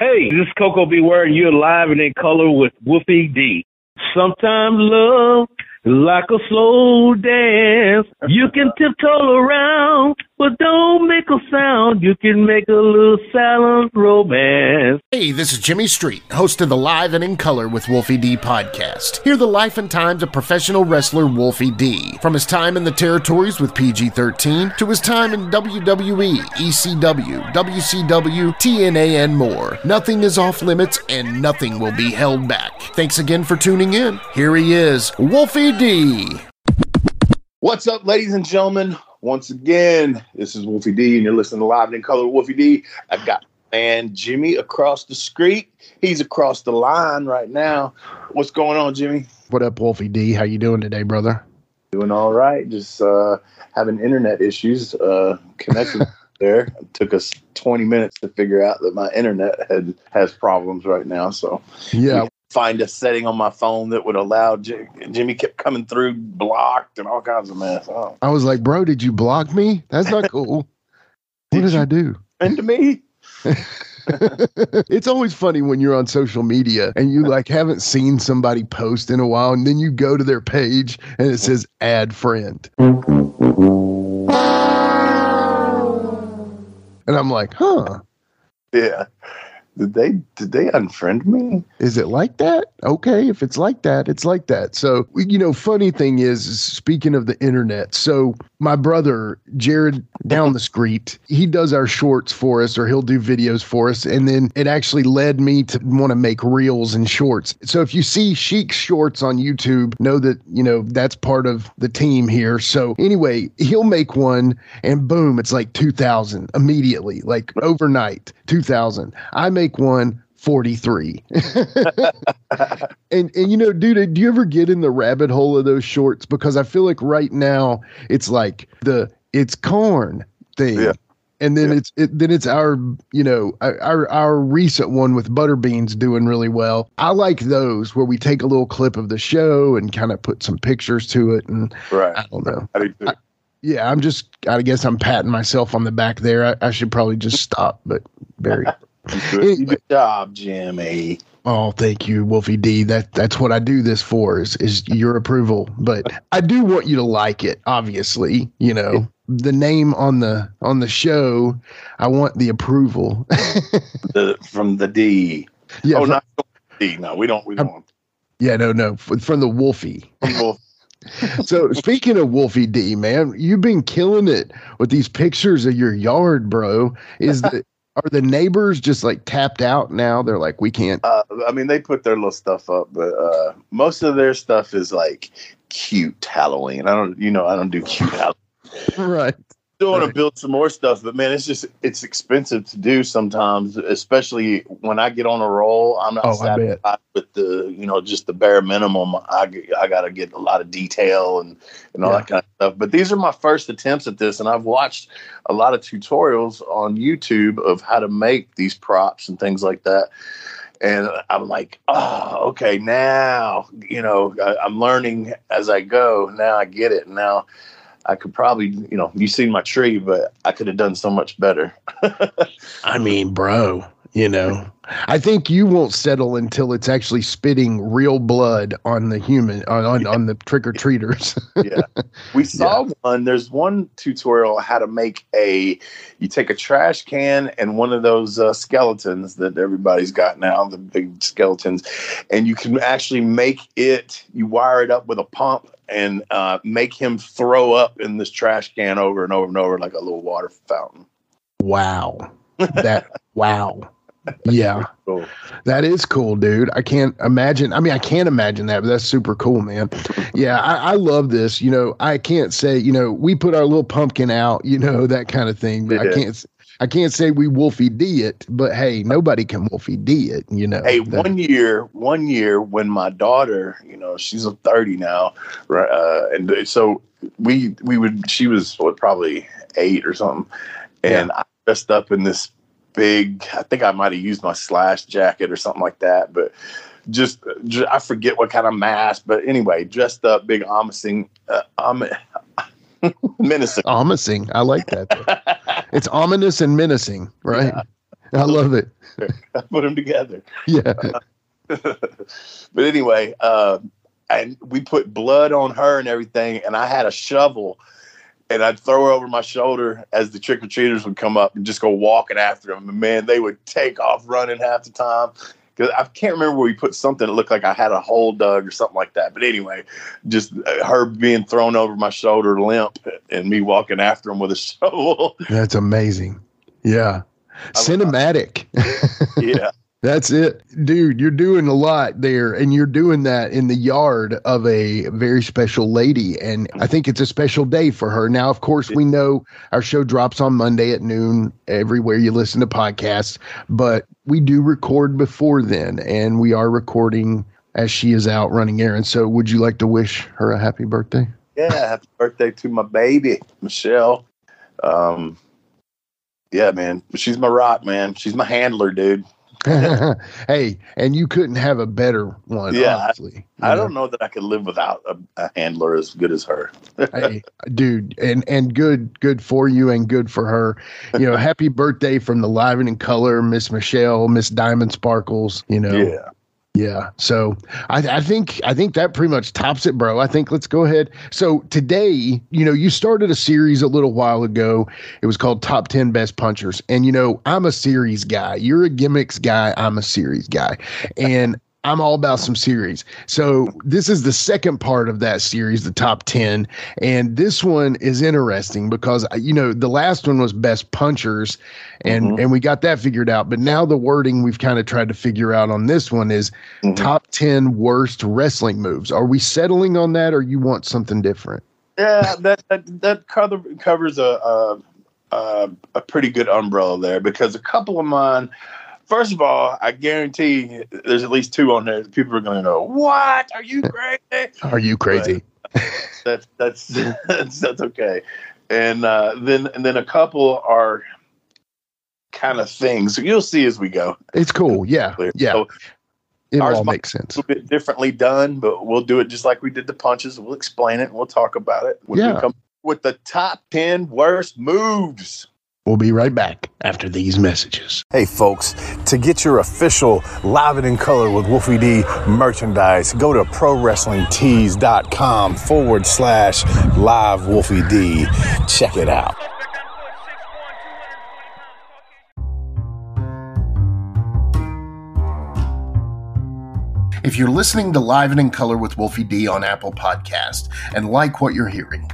Hey, this is Koko B. Ware, and you're live and in color with Wolfie D. Sometimes love like a slow dance. You can tiptoe around, but don't make a sound. You can make a little silent romance. Hey, this is Jimmy Street, host of the Live and in Color with Wolfie D podcast. Hear the life and times of professional wrestler Wolfie D. From his time in the territories with PG 13 to his time in WWE, ECW, WCW, TNA, and more. Nothing is off limits and nothing will be held back. Thanks again for tuning in. Here he is, Wolfie D. What's up, ladies and gentlemen? Once again, this is Wolfie D, and you're listening to Live in Color with Wolfie D. I've got man Jimmy across the street. He's across the line right now. What's going on, Jimmy? What up, Wolfie D? How you doing today, brother? Doing all right. Just uh, having internet issues. Uh, connecting there. It took us 20 minutes to figure out that my internet had has problems right now. So Yeah, find a setting on my phone that would allow J- Jimmy kept coming through blocked and all kinds of mess. Oh, I was like, bro, did you block me? That's not cool. what Did did I do? and to me, it's always funny when you're on social media and you like haven't seen somebody post in a while and then you go to their page and it says add friend. And I'm like, huh, yeah. Did they did they unfriend me? is it like that? Okay, if it's like that, it's like that. So, you know, funny thing is, speaking of the internet, so my brother, Jared down the street, he does our shorts for us or he'll do videos for us. And then it actually led me to want to make reels and shorts. So if you see Chic shorts on YouTube, know that, you know, that's part of the team here. So anyway, he'll make one and boom, it's like 2000 immediately, like overnight, 2000. I make one 43. and and you know, dude, do you ever get in the rabbit hole of those shorts? Because I feel like right now it's like the it's corn thing. Yeah. And then Yeah. it's it, then it's our you know our our recent one with Butterbeans doing really well. I like those where we take a little clip of the show and kind of put some pictures to it, and Right. I don't know. I do too. Yeah, I'm just I guess I'm patting myself on the back there. I, I should probably just stop, but very Good, good job, Jimmy. Oh, thank you, Wolfie D. That that's what I do this for is is your approval. But I do want you to like it, obviously. You know, the name on the on the show, I want the approval. The, from the D. yeah, oh, fr- not D. No, we don't. We um, don't. want yeah, no, no, from the Wolfie. people. So speaking of Wolfie D, man, you've been killing it with these pictures of your yard, bro. Is the are the neighbors just like tapped out now? They're like, we can't. Uh, I mean, they put their little stuff up, but uh, most of their stuff is like cute Halloween. I don't, you know, I don't do cute Halloween. right. Still want to build some more stuff, but man, it's just it's expensive to do sometimes, especially when I get on a roll. I'm not Oh, satisfied with the you know just the bare minimum. I I got to get a lot of detail and and all Yeah. that kind of stuff. But these are my first attempts at this, and I've watched a lot of tutorials on YouTube of how to make these props and things like that. And I'm like, oh, okay, now you know I, I'm learning as I go. Now I get it. Now I could probably, you know, you seen my tree, but I could have done so much better. I mean, bro, you know, I think you won't settle until it's actually spitting real blood on the human on on, on the trick or treaters. yeah. We saw one. There's one tutorial how to make a. You take a trash can and one of those uh, skeletons that everybody's got now, the big skeletons, and you can actually make it. You wire it up with a pump and uh, make him throw up in this trash can over and over and over like a little water fountain. wow. That wow. Yeah. Cool. That is cool, dude. I can't imagine. I mean, I can't imagine that, but that's super cool, man. Yeah, I, I love this. You know, I can't say, you know, we put our little pumpkin out, you know, that kind of thing. But I can't I can't say we Wolfie D it, but hey, nobody can Wolfie D it, you know. Hey, That- one year, one year when my daughter, you know, she's a thirty now, right? Uh, and so we we would. She was what probably eight or something, and I dressed up in this big. I think I might have used my slash jacket or something like that, but just, ju- I forget what kind of mask. But anyway, dressed up, big ominous, uh, om- menacing. Ominous. I like that. it's ominous and menacing, right? I love it. I put them together. Yeah. but anyway, uh, and we put blood on her and everything, and I had a shovel, and I'd throw her over my shoulder as the trick or treaters would come up and just go walking after them. And man, they would take off running half the time. Because I can't remember where we put something that looked like I had a hole dug or something like that. But anyway, just uh, her being thrown over my shoulder limp and me walking after him with a shovel. That's amazing. Yeah. Cinematic. yeah. That's it. Dude, you're doing a lot there, and you're doing that in the yard of a very special lady. And I think it's a special day for her. Now, of course, we know our show drops on Monday at noon everywhere you listen to podcasts, but we do record before then, and we are recording as she is out running errands. So, would you like to wish her a happy birthday? Yeah, happy birthday to my baby, Michelle. Um, yeah, man, she's my rock, man. She's my handler, dude. hey, and you couldn't have a better one, Yeah, honestly. I You don't know that I could live without a, a handler as good as her. hey, dude, and and good, good for you, and good for her. You know, happy birthday from the Live and in Color, Miss Michelle, Miss Diamond Sparkles. You know, Yeah. Yeah. So I, I think I think that pretty much tops it, bro. I think let's go ahead. So today, you know, you started a series a little while ago. It was called Top Ten Best Punchers, and you know, I'm a series guy. You're a gimmicks guy. I'm a series guy, and. I'm all about some series. So this is the second part of that series, the top 10. And this one is interesting because you know, the last one was best punchers and Mhm. and we got that figured out. But now the wording we've kind of tried to figure out on this one is Mhm. top 10 worst wrestling moves. Are we settling on that or you want something different? Yeah, that that, that cover, covers a, a a a pretty good umbrella there because a couple of mine. First of all, I guarantee there's at least two on there. that People are going to know. "What? Are you crazy?" Are you crazy? that's that's that's that's okay. And uh, then and then a couple are kind of things. So you'll see as we go. It's cool. Yeah. Yeah. So It ours all makes sense. a little bit differently done, but we'll do it just like we did the punches. We'll explain it and we'll talk about it. when Yeah. come with the top ten worst moves. We'll be right back after these messages. Hey folks, to get your official Live It in Color with Wolfie D merchandise, go to ProWrestlingTees.com forward slash live Wolfie D. Check it out. If you're listening to Live and in Color with Wolfie D on Apple Podcast and like what you're hearing,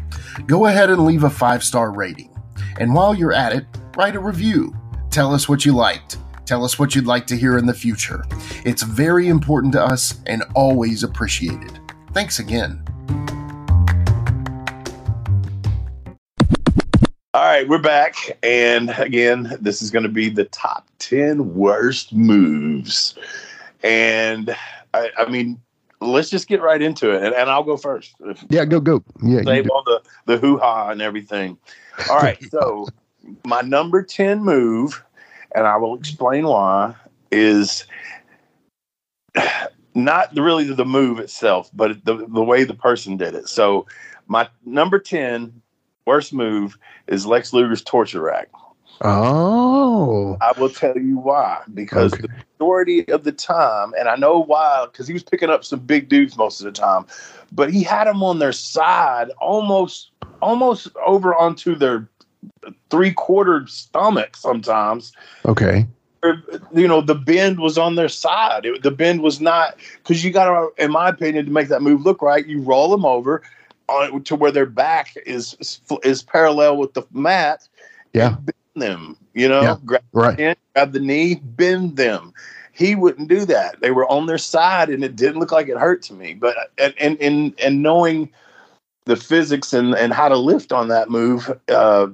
go ahead and leave a five star rating. And while you're at it, write a review. Tell us what you liked. Tell us what you'd like to hear in the future. It's very important to us and always appreciated. Thanks again. All right, we're back. And again, this is going to be the top 10 worst moves. And I, I mean, let's just get right into it. And, and I'll go first. Yeah, go, go. Yeah, Save all the, the hoo ha and everything. All right. so, my number 10 move, and I will explain why, is not really the move itself, but the, the way the person did it. So, my number 10 worst move is Lex Luger's torture rack. Oh, I will tell you why. Because Okay. the majority of the time, and I know why, because he was picking up some big dudes most of the time, but he had them on their side, almost, almost over onto their three quarter stomach. Sometimes, okay. You know, the bend was on their side. It, the bend was not because you got to, in my opinion, to make that move look right, you roll them over on, to where their back is is, parallel with the mat. Yeah. and them. You know, Yeah. grab Right. in, grab the knee, bend them. He wouldn't do that. They were on their side, and it didn't look like it hurt to me. But and and and, and knowing the physics and and how to lift on that move, uh,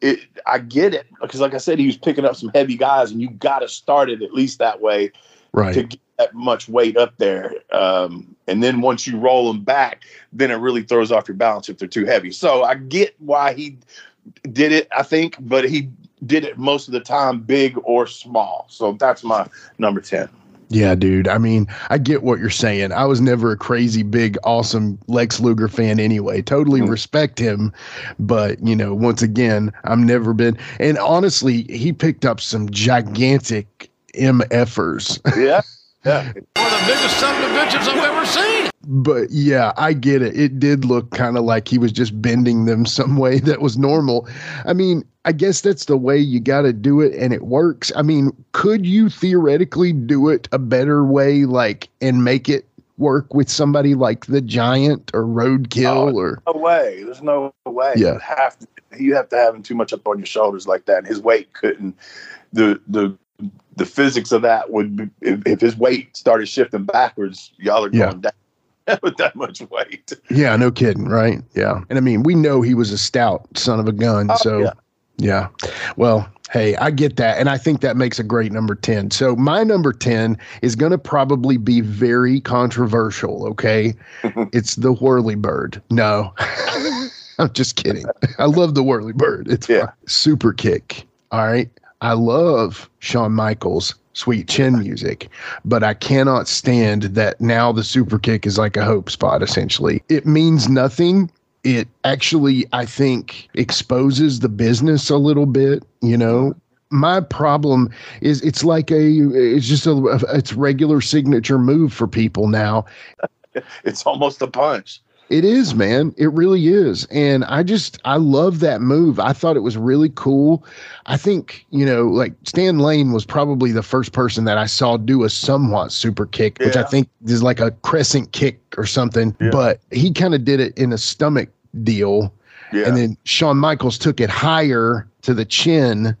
it I get it because, like I said, he was picking up some heavy guys, and you got to start it at least that way right? to get that much weight up there. Um, and then once you roll them back, then it really throws off your balance if they're too heavy. So I get why he did it, I think, but he did it most of the time, big or small. So that's my number 10. Yeah, dude. I mean, I get what you're saying. I was never a crazy, big, awesome Lex Luger fan anyway. Totally Mhm. respect him. But, you know, once again, I've never been. And honestly, he picked up some gigantic MFers. Yeah, yeah. One of the biggest son of bitches I've ever seen. But yeah, I get it. It did look kind of like he was just bending them some way that was normal. I mean, I guess that's the way you got to do it and it works. I mean, could you theoretically do it a better way, like, and make it work with somebody like the Giant or Roadkill Oh, or. No way. There's no way. Yeah. You have to. You have to have him too much up on your shoulders like that. And his weight couldn't. The the the physics of that would be, if, if his weight started shifting backwards, y'all are Yeah. going down with that much weight. Yeah, no kidding, right? Yeah. And I mean, we know he was a stout son of a gun. Oh, so, yeah. yeah. Well, hey, I get that. And I think that makes a great number 10. So, my number 10 is going to probably be very controversial. Okay. it's the Whirly Bird. No, I'm just kidding. I love the Whirly Bird. It's Yeah. super kick. All right. I love Shawn Michaels' sweet chin music, but I cannot stand that now the super kick is like a hope spot, essentially. It means nothing. It actually, I think, exposes the business a little bit, you know. My problem is it's like a it's just a it's regular signature move for people now. It's almost a punch. It is, man. It really is. And I just, I love that move. I thought it was really cool. I think, you know, like Stan Lane was probably the first person that I saw do a somewhat super kick, which I think is like a crescent kick or something. Yeah. But he kind of did it in a stomach deal. Yeah. And then Shawn Michaels took it higher to the chin.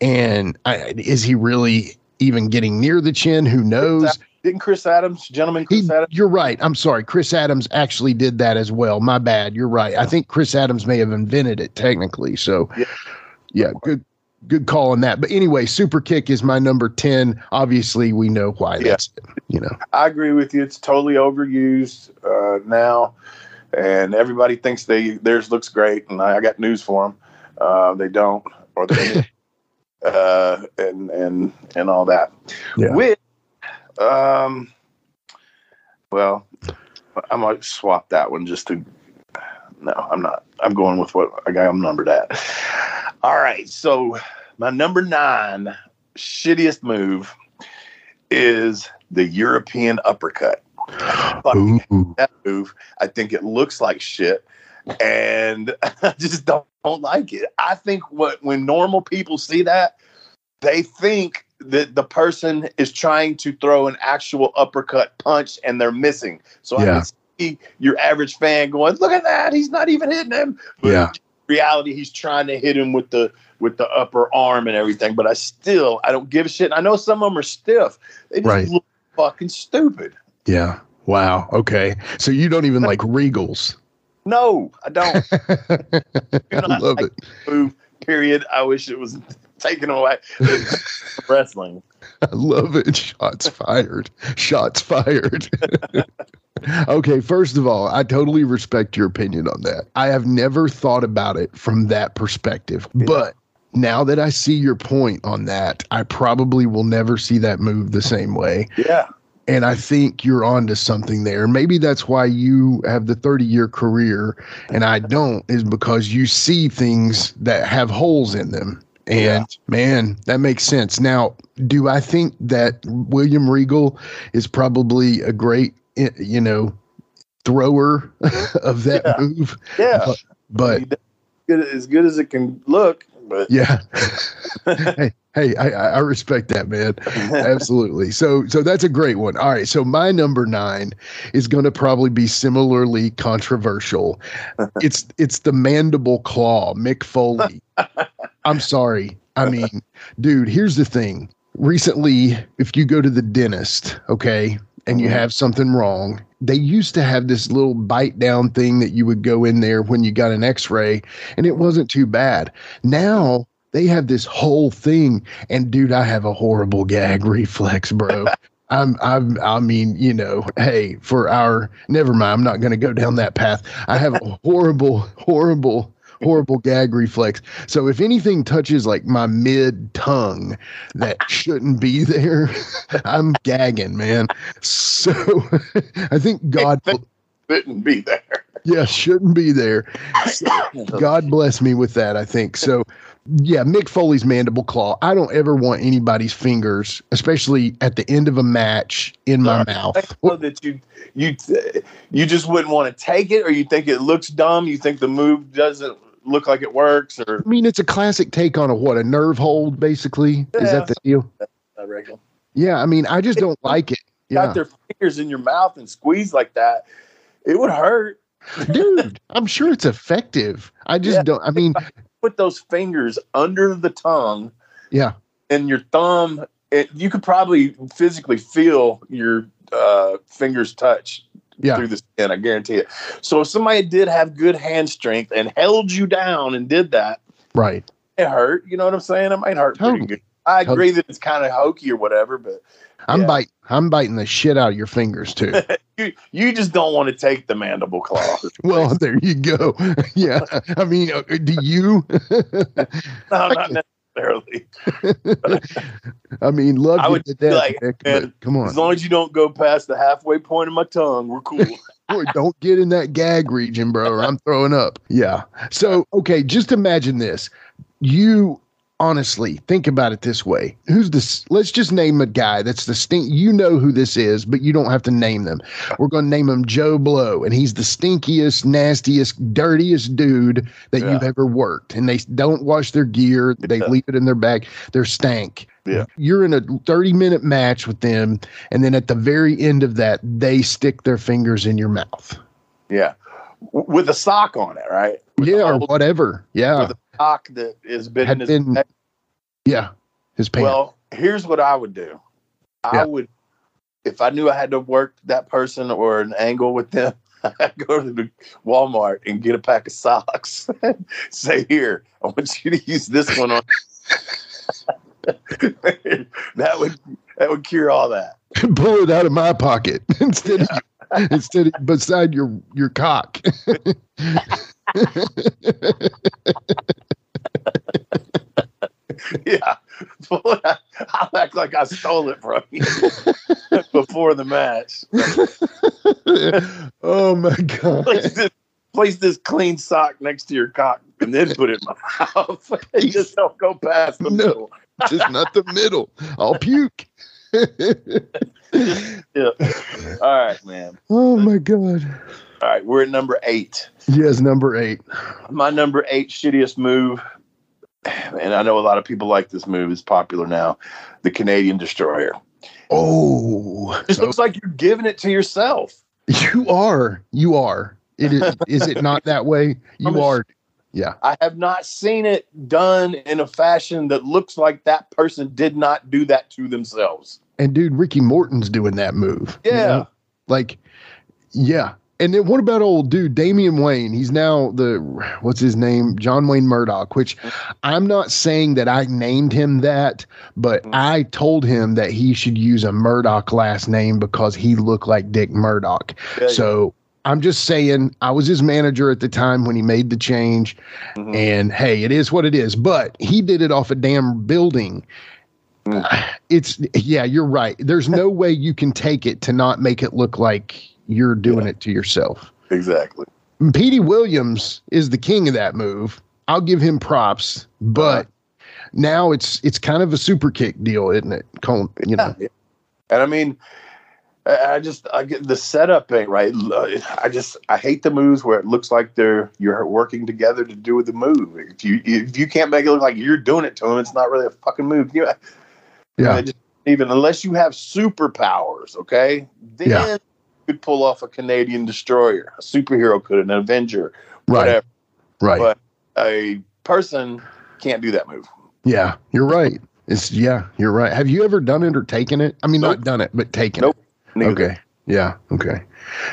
And I, is he really even getting near the chin? Who knows? Didn't Chris Adams, gentleman He, Adams? you're right. I'm sorry. Chris Adams actually did that as well. My bad. You're right. I think Chris Adams may have invented it technically. So, Yeah. yeah, good, good call on that. But anyway, super kick is my number ten. Obviously, we know why. Yeah. That's it, you know. I agree with you. It's totally overused uh, now, and everybody thinks they theirs looks great. And I, I got news for them. Uh, they don't, or they, uh, and and and all that. Yeah. With, um, well, I might swap that one just to. No, I'm not. I'm going with what I got. I'm numbered at. All right, so my number nine shittiest move is the European uppercut. That move. I think it looks like shit, and I just don't, don't like it. I think what when normal people see that, they think that the person is trying to throw an actual uppercut punch, and they're missing. So I Yeah. can see your average fan going, "Look at that! He's not even hitting him." But Yeah. in reality, he's trying to hit him with the with the upper arm and everything. But I still, I don't give a shit. I know some of them are stiff. They just Right. look fucking stupid. Yeah. Wow. Okay. So you don't even like Regals. No, I don't. I love it. move. Period. I wish it was taken away. Wrestling. I love it. Shots fired. Shots fired. okay, first of all, I totally respect your opinion on that. I have never thought about it from that perspective. But now that I see your point on that, I probably will never see that move the same way. Yeah. And I think you're onto something there. Maybe that's why you have the 30 year career and I don't, is because you see things that have holes in them. And Yeah. man, that makes sense. Now, do I think that William Regal is probably a great, eh, you know, thrower of that Yeah. move? Yeah. But good, as good as it can look. But yeah. hey, hey, I, I I respect that, man. Absolutely. So so that's a great one. All right. So my number nine is going to probably be similarly controversial. It's it's the mandible claw, Mick Foley. I'm sorry. I mean, dude, here's the thing. Recently, if you go to the dentist, okay, and you Mhm. have something wrong, they used to have this little bite down thing that you would go in there when you got an x-ray and it wasn't too bad. Now they have this whole thing and dude, I have a horrible gag reflex, bro. I'm, I'm, I mean, you know, hey, for our, never mind, I'm not going to go down that path. I have a horrible, horrible, horrible gag reflex. So if anything touches like my mid tongue that shouldn't be there, I'm gagging, man. So I think God, Shouldn't be there. yeah, shouldn't be there. God bless me with that, I think. So, yeah, Mick Foley's mandible claw. I don't ever want anybody's fingers, especially at the end of a match, in my I mouth. know that you you you just wouldn't want to take it, or you think it looks dumb. You think the move doesn't look like it works, or I mean, it's a classic take on a what a nerve hold, basically. Is that the deal? I reckon. Yeah, I mean, I just don't like it. Yeah, Got their fingers in your mouth and squeeze like that, it would hurt. dude, I'm sure it's effective. I just Yeah. don't. I mean, Put those fingers under the tongue yeah, and your thumb. It, you could probably physically feel your uh, fingers touch yeah, through the skin. I guarantee it. So if somebody did have good hand strength and held you down and did that, right. it hurt. You know what I'm saying? It might hurt Totally. pretty good. I agree that it's kind of hokey or whatever, but I'm Yeah. biting. I'm biting the shit out of your fingers too. you you just don't want to take the mandible claw. well, there you go. yeah, I mean, uh, do you? no, not necessarily. I mean, love I you would to death, like, Nick, man, come on, As long as you don't go past the halfway point of my tongue, we're cool. Boy, don't get in that gag region, bro. Or I'm throwing up. Yeah. So, okay, just imagine this. You honestly think about it this way. Who's this? Let's just name a guy that's the stink. You know who this is, but you don't have to name them. We're going to name him Joe Blow, and he's the stinkiest, nastiest, dirtiest dude that Yeah. you've ever worked. And they don't wash their gear. They Yeah. leave it in their bag. They're stank. Yeah. You're in a 30 minute match with them, and then at the very end of that, they stick their fingers in your mouth. yeah, W- with a sock on it, right? With yeah, or whatever. Yeah. with a sock that has been Had in his been neck. Yeah. His pants. Well, here's what I would do. I Yeah. would, if I knew I had to work that person or an angle with them, I'd go to the Walmart and get a pack of socks. Say, here, I want you to use this one on. that would that would cure all that. pull it out of my pocket instead of instead of beside your your cock. Yeah, I'll act like I stole it from you before the match. oh my god. place this, place this clean sock next to your cock and then put it in my mouth. Just don't go past the No. middle. Just not the middle. I'll puke. Yeah. All right, man. oh my god. All right, we're at number eight. Yes, number eight. My number eight shittiest move, and I know a lot of people like this move. It's popular now. The Canadian Destroyer. Oh, It looks like you're giving it to yourself. you are. You are. It is. is it not that way? I'm You a- are. Yeah. I have not seen it done in a fashion that looks like that person did not do that to themselves. And dude, Ricky Morton's doing that move. you Yeah. know? Like, yeah. And then what about old dude Damian Wayne? He's now the what's his name? John Wayne Murdoch, which I'm not saying that I named him that, but Mhm. I told him that he should use a Murdoch last name because he looked like Dick Murdoch. Yeah, So I'm just saying I was his manager at the time when he made the change. Mhm. And hey, it is what it is. But he did it off a damn building. Mm. It's yeah, you're right. There's no way you can take it to not make it look like you're doing it to yourself. exactly. Petey Williams is the king of that move. I'll give him props, but uh-huh. now it's it's kind of a super kick deal, isn't it? Col- You know, Yeah. And I mean, I I just I get the setup ain't right. I just I hate the moves where it looks like they're you're working together to do the move. If you if you can't make it look like you're doing it to them, it's not really a fucking move. You yeah, just- even unless you have superpowers, okay, then Yeah. Could pull off a Canadian destroyer. A superhero could, an Avenger, right, whatever. right. But a person can't do that move. Yeah, you're right. It's yeah, you're right. Have you ever done it or taken it? I mean, not done it, but taken Nope. it. Neither. Okay. Yeah. Okay.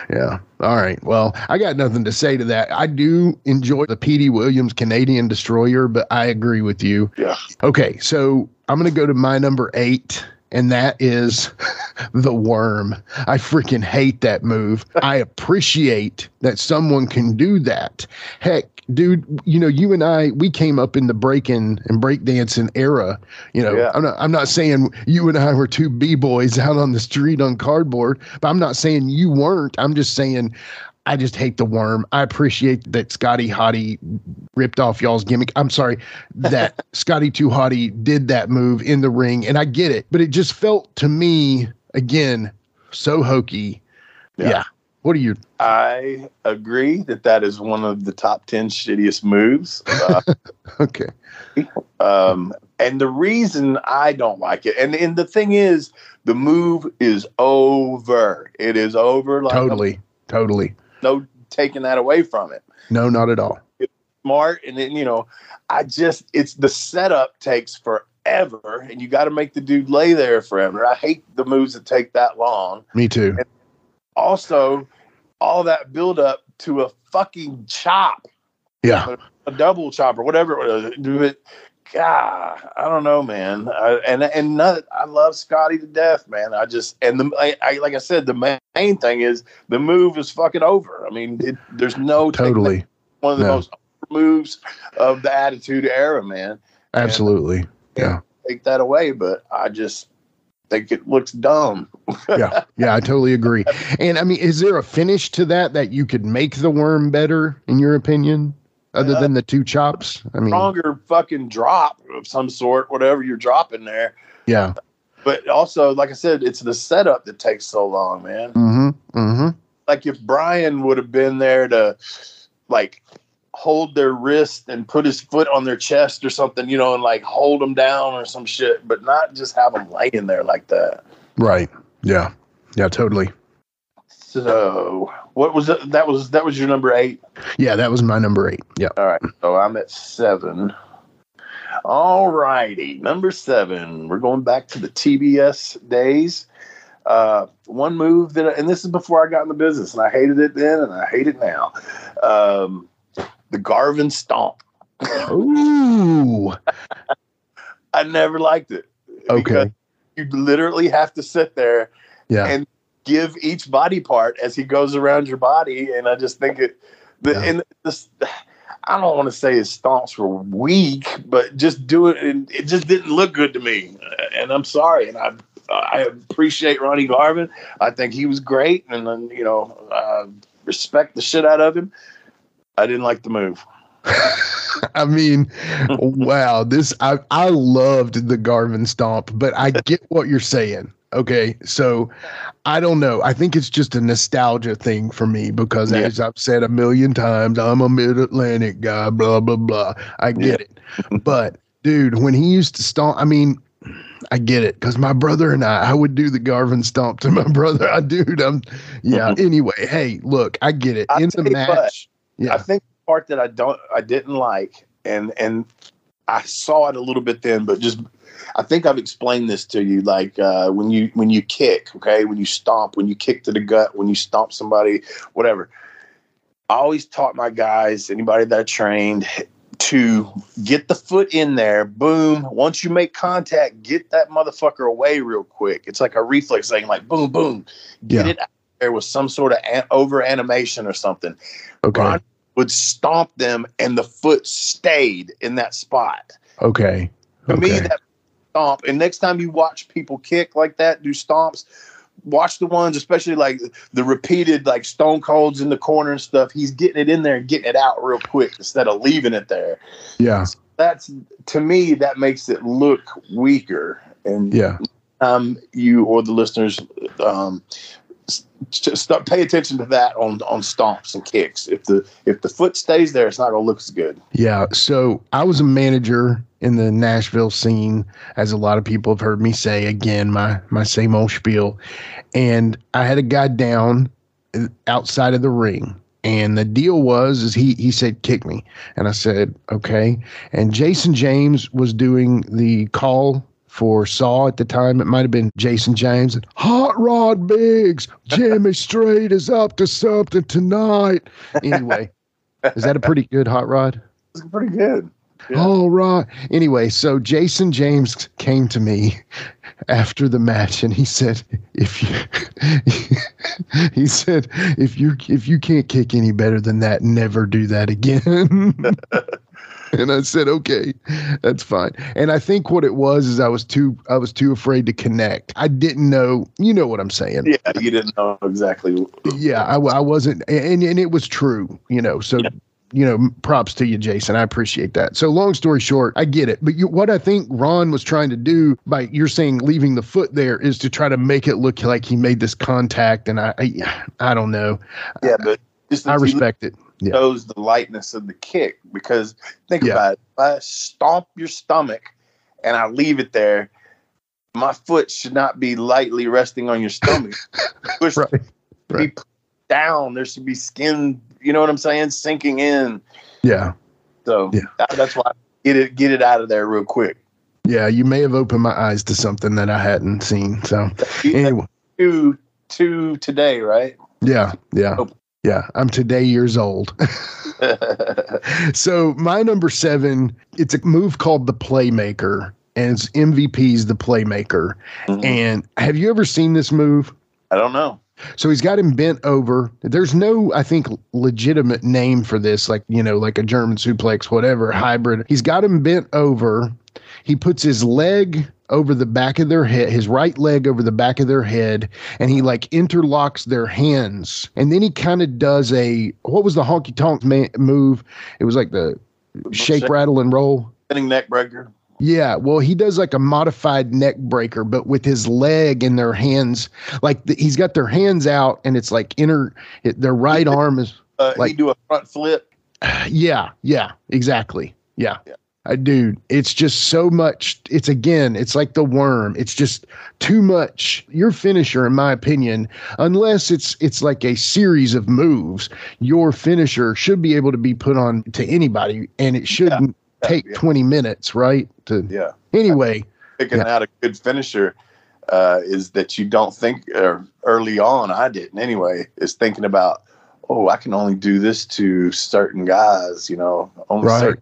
Yeah. All right. Well, I got nothing to say to that. I do enjoy the Petey Williams Canadian Destroyer, but I agree with you. Yeah. Okay. So I'm going to go to my number eight, and that is the worm. I freaking hate that move. I appreciate that someone can do that. Heck, dude, you know, you and I, we came up in the breaking and breakdancing era. You know, Yeah. I'm not I'm not saying you and I were two B-boys out on the street on cardboard, but I'm not saying you weren't. I'm just saying I just hate the worm. I appreciate that Scotty Hottie ripped off y'all's gimmick. I'm sorry that Scotty 2 Hotty did that move in the ring, and I get it, but it just felt to me again so hokey. Yeah. Yeah. What are you? I agree that that is one of the top 10 shittiest moves. Uh, Okay. um, and the reason I don't like it, and, and the thing is, the move is over. It is over. Like Totally. Totally. No taking that away from it. No, not at all. Smart, and then you know, I just it's the setup takes forever, and you got to make the dude lay there forever. I hate the moves that take that long. Me too. Also, all that build up to a fucking chop. Yeah. a double chop or whatever it was. God, I don't know, man. I, and and not, I love Scotty to death, man. I just and the I, I like I said, the main, thing is the move is fucking over. I mean, it, there's no Totally. one of the No. most moves of the Attitude Era, man. Absolutely. Yeah. Take that away, but I just think it looks dumb. yeah, yeah, I totally agree. And I mean, is there a finish to that that you could make the worm better, in your opinion, other Uh, than the two chops? I mean, Stronger fucking drop of some sort, whatever you're dropping there. yeah. But also, like I said, it's the setup that takes so long, man. Mm-hmm. Mm-hmm. like if Brian would have been there to like hold their wrist and put his foot on their chest or something, you know, and like hold them down or some shit, but not just have them laying there like that. Right. Yeah. Yeah. Totally. So what was it? That was that was your number eight. Yeah, that was my number eight. Yeah. All right, so I'm at seven. All righty, number seven. We're going back to the TBS days. Uh, one move that, and this is before I got in the business, and I hated it then, and I hate it now. Um, the Garvin Stomp. Ooh. I never liked it. Okay. You literally have to sit there Yeah. and give each body part as he goes around your body. And I just think it, the, Yeah. and this, I don't want to say his stomps were weak, but just do it. And it just didn't look good to me. And I'm sorry. And I, I appreciate Ronnie Garvin. I think he was great. And then, you know, uh, respect the shit out of him. I didn't like the move. I mean, wow, this I I loved the Garvin stomp, but I get what you're saying. Okay, so I don't know. I think it's just a nostalgia thing for me because, Yeah. as I've said a million times, I'm a Mid Atlantic guy. Blah blah blah. I get it, but dude, when he used to stomp, I mean, I get it because my brother and I, I would do the Garvin stomp to my brother. I dude, I'm yeah. anyway, hey, look, I get it I'll in the you what. match. I think the part that I don't I didn't like and and I saw it a little bit then, but just I think I've explained this to you like uh, when you when you kick, okay, when you stomp, when you kick to the gut, when you stomp somebody, whatever. I always taught my guys, anybody that I trained, to get the foot in there. Boom! Once you make contact, get that motherfucker away real quick. It's like a reflex thing, like boom, boom. Get Yeah. it out there with some sort of an- over animation or something. okay, Ron would stomp them and the foot stayed in that spot. okay, To me, okay. that stomp, and next time you watch people kick like that, do stomps, watch the ones, especially like the repeated like stone colds in the corner and stuff. He's getting it in there and getting it out real quick instead of leaving it there. yeah, That's to me, that makes it look weaker. And yeah. um, you or the listeners um, start pay attention to that on on stomps and kicks. If the if the foot stays there, it's not going to look as good. Yeah. So I was a manager in the Nashville scene, as a lot of people have heard me say again, my my same old spiel. And I had a guy down uh, outside of the ring. And the deal was is he he said, kick me. And I said, okay. And Jason James was doing the call for Saw at the time. It might have been Jason James. Hot Rod Biggs, Jimmy Straight is up to something tonight. Anyway, is that a pretty good hot rod? It's pretty good. Yeah. Oh, right. Anyway, so Jason James came to me after the match and he said, if you, he said, if you, if you can't kick any better than that, never do that again. and I said, okay, that's fine. And I think what it was is I was too, I was too afraid to connect. I didn't know, you know what I'm saying? Yeah, you didn't know exactly. Yeah, I, I wasn't, and, and it was true, you know, so. Yeah. You know, props to you, Jason. I appreciate that. So, long story short, I get it. But you, what I think Ron was trying to do by you're saying leaving the foot there is to try to make it look like he made this contact. And I, I, I don't know. Yeah, but just I respect it. Yeah. shows the lightness of the kick because think Yeah. about it. If I stomp your stomach and I leave it there, my foot should not be lightly resting on your stomach. Right. be right. down. There should be skin. You know what I'm saying? Sinking in. Yeah. So Yeah. that's why get it get it out of there real quick. Yeah. You may have opened my eyes to something that I hadn't seen. So, anyway. Two two today, right? Yeah. Yeah. Oh. Yeah. I'm today years old. so my number seven, it's a move called the Playmaker, and it's MVP's the Playmaker. Mhm. And have you ever seen this move? I don't know. So he's got him bent over. There's no, I think, legitimate name for this, like, you know, like a German suplex, whatever, hybrid. He's got him bent over. He puts his leg over the back of their head, his right leg over the back of their head, and he like interlocks their hands. And then he kind of does a, what was the honky tonk ma- move? It was like the shake, rattle, and roll. Spinning neck breaker. Yeah, well, he does like a modified neck breaker, but with his leg and their hands, like the, he's got their hands out, and it's like inner. It, their right arm is. Uh, Like- he do a front flip. Yeah, yeah, exactly. Yeah, Yeah. Uh, dude, it's just so much. It's again, it's like the worm. It's just too much. Your finisher, in my opinion, unless it's it's like a series of moves, your finisher should be able to be put on to anybody, and it shouldn't Yeah, take yeah. twenty minutes, right? To Yeah. anyway. picking Yeah. out a good finisher uh, is that you don't think or early on i didn't anyway is thinking about oh i can only do this to certain guys you know only Right. certain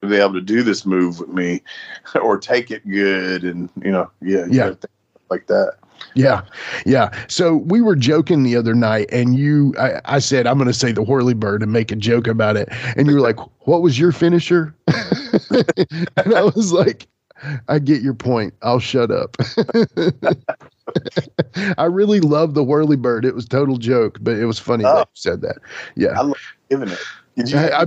to be able to do this move with me or take it good and you know yeah Yeah. gotta think like that Yeah, yeah. So we were joking the other night, and you, I, I said I'm going to say the Whirly Bird and make a joke about it, and you were like, "What was your finisher?" and I was like, "I get your point. I'll shut up." I really love the Whirly Bird. It was total joke, but it was funny Oh. that you said that. Yeah, i love giving it Did you, I, I,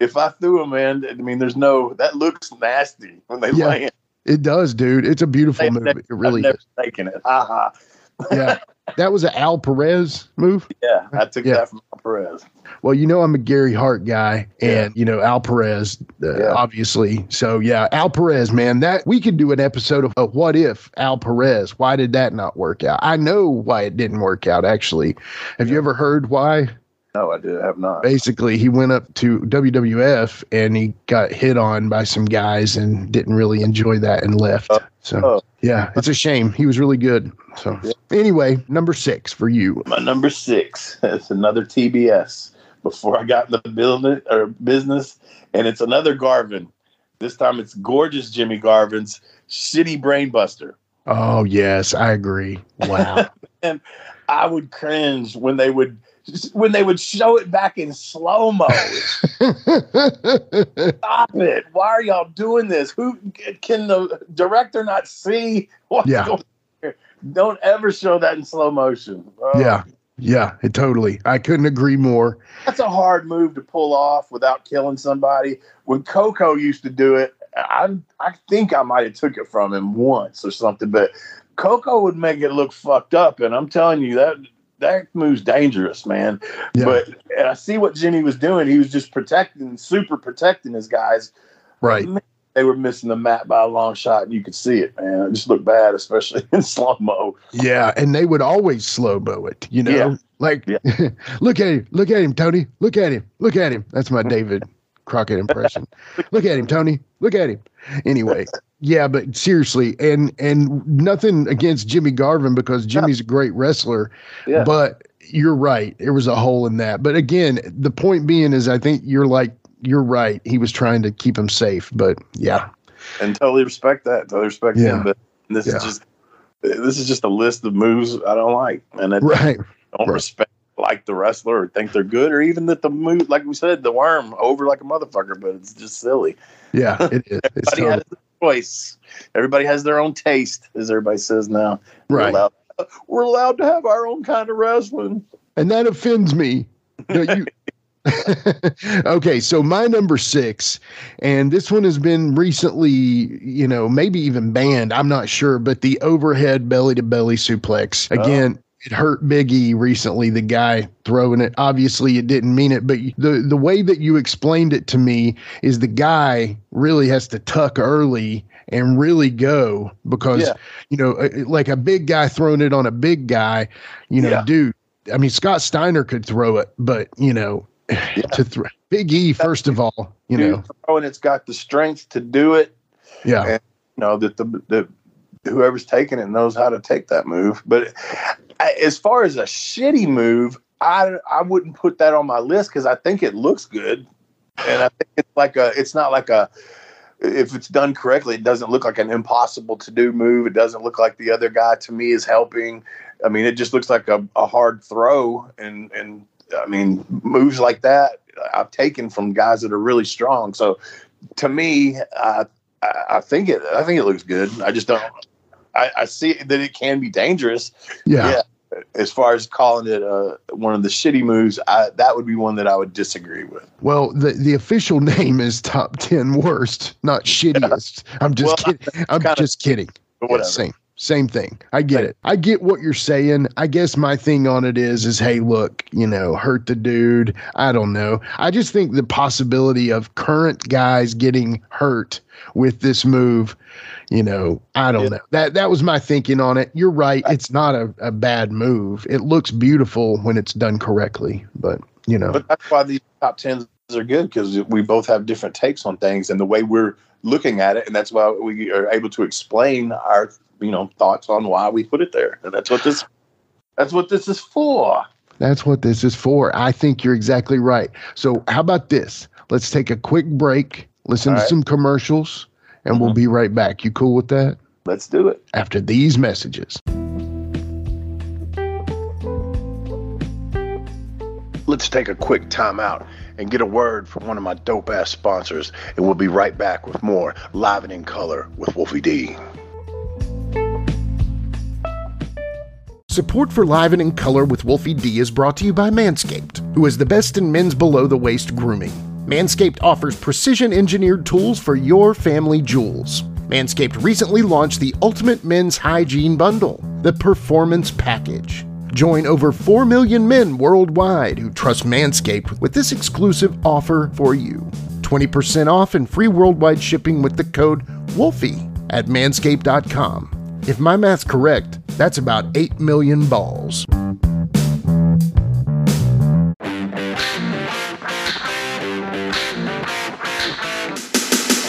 if i threw them man i mean there's no that looks nasty when they Yeah. land it does, dude. It's a beautiful move. never- It really I've never is. taken it ha ha Yeah, that was an Al Perez move. yeah i took Yeah. that from perez Well, you know I'm a Gary Hart guy, and you know Al Perez, uh, Yeah. obviously. So yeah, Al Perez, man, that we could do an episode of, of what if Al Perez? Why did that not work out? I know why it didn't work out. Actually, have you ever heard why? No i did have not Basically, he went up to WWF and he got hit on by some guys and didn't really enjoy that and left. Oh. So Oh. yeah, it's a shame. He was really good. So Yeah. anyway, number six for you. My number six is another TBS before I got in the building or business, and it's another Garvin. This time it's gorgeous Jimmy Garvin's Shitty Brainbuster. Oh yes, I agree. Wow. and I would cringe when they would when they would show it back in slow mo. Stop it! Why are y'all doing this? Who can the director not see what's Yeah. going? Here? Don't ever show that in slow motion. Oh, yeah. Yeah, it totally. I couldn't agree more. that's a hard move to pull off without killing somebody. When Koko used to do it, I I think I might have took it from him once or something, but Koko would make it look fucked up, and I'm telling you that that move's dangerous, man. Yeah. But and I see what Jimmy was doing. He was just protecting, super protecting his guys. Right. They were missing the mat by a long shot, and you could see it, man. It just looked bad, especially in slow mo. Yeah, and they would always slow mo it, you know? Yeah. Like Yeah. look at him, look at him, Tony. Look at him. Look at him. That's my David Crockett impression. look at him, Tony. Look at him. Anyway, yeah, but seriously, and and nothing against Jimmy Garvin because Jimmy's a great wrestler, Yeah. but you're right. There was a hole in that. But again, the point being is I think you're like you're right. He was trying to keep him safe, but yeah, and totally respect that. Totally respect Yeah. him. But this Yeah. is just this is just a list of moves I don't like, and I right. don't Right. respect like the wrestler or think they're good, or even that the move, like we said, the worm over like a motherfucker. But it's just silly. Yeah, it is. It's Everybody totally- has their choice. Everybody has their own taste, as everybody says now. We're right. allowed, we're allowed to have our own kind of wrestling. and that offends me. No, you. okay, so my number six, and this one has been recently, you know, maybe even banned. I'm not sure, but the overhead belly to belly suplex again. Oh. It hurt Biggie recently. The guy throwing it. Obviously, it didn't mean it, but the the way that you explained it to me is the guy really has to tuck early and really go because Yeah. you know, uh, like a big guy throwing it on a big guy. You know, Yeah. dude. I mean, Scott Steiner could throw it, but you know, to throw Big E first of all, you know, Dude, throw, and it's got the strength to do it. yeah, and- you know that the that whoever's taking it knows how to take that move. But as far as a shitty move, I I wouldn't put that on my list because I think it looks good, and I think it's like a it's not like a if it's done correctly, it doesn't look like an impossible to do move. It doesn't look like the other guy to me is helping. I mean, it just looks like a, a hard throw, and and I mean moves like that I've taken from guys that are really strong. So to me, I I, think it. I think it looks good. I just don't. I, I see that it can be dangerous. yeah, Yeah. As far as calling it uh, one of the shitty moves, I, that would be one that I would disagree with. Well, the the official name is top ten worst, not shittiest. I'm just Well, kidding. I'm just kidding. But Yeah, whatever. same, same thing. I get it. I get what you're saying. I guess my thing on it is, is hey, look, you know, hurt the dude. I don't know. I just think the possibility of current guys getting hurt with this move, you know, I don't Yeah. know. That that was my thinking on it. You're right. It's not a, a bad move. It looks beautiful when it's done correctly, but you know, But that's why these top tens are good because we both have different takes on things and the way we're looking at it, and that's why we are able to explain our you know thoughts on why we put it there. And that's what this that's what this is for. That's what this is for. I think you're exactly right. So, how about this? Let's take a quick break, listen All to right. some commercials, and we'll Mhm. be right back. You cool with that? Let's do it. After these messages. Let's take a quick time out and get a word from one of my dope ass sponsors, and we'll be right back with more Live and in Color with Wolfie D. Support for Live and in Color with Wolfie D is brought to you by Manscaped, who is the best in men's below the waist grooming. Manscaped offers precision engineered tools for your family jewels. Manscaped recently launched the Ultimate Men's Hygiene Bundle, the Performance Package. Join over 4 million men worldwide who trust Manscaped with this exclusive offer for you 20% off and free worldwide shipping with the code WOLFIE at manscaped.com. If my math's correct, that's about 8 million balls.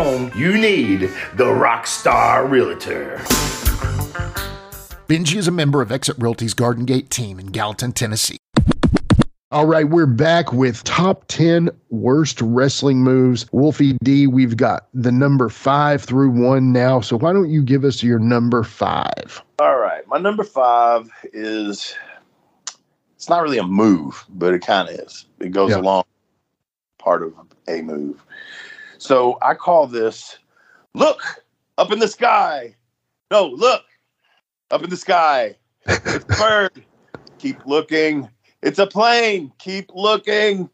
you need the Rockstar Realtor. Benji is a member of Exit Realty's Garden Gate team in Gallatin, Tennessee. All right, we're back with top 10 worst wrestling moves. Wolfie D, we've got the number five through one now. So why don't you give us your number five? All right, my number five is it's not really a move, but it kind of is. It goes Yeah. along part of a move. So I call this look up in the sky. No, look up in the sky. It's a bird. Keep looking. It's a plane. Keep looking.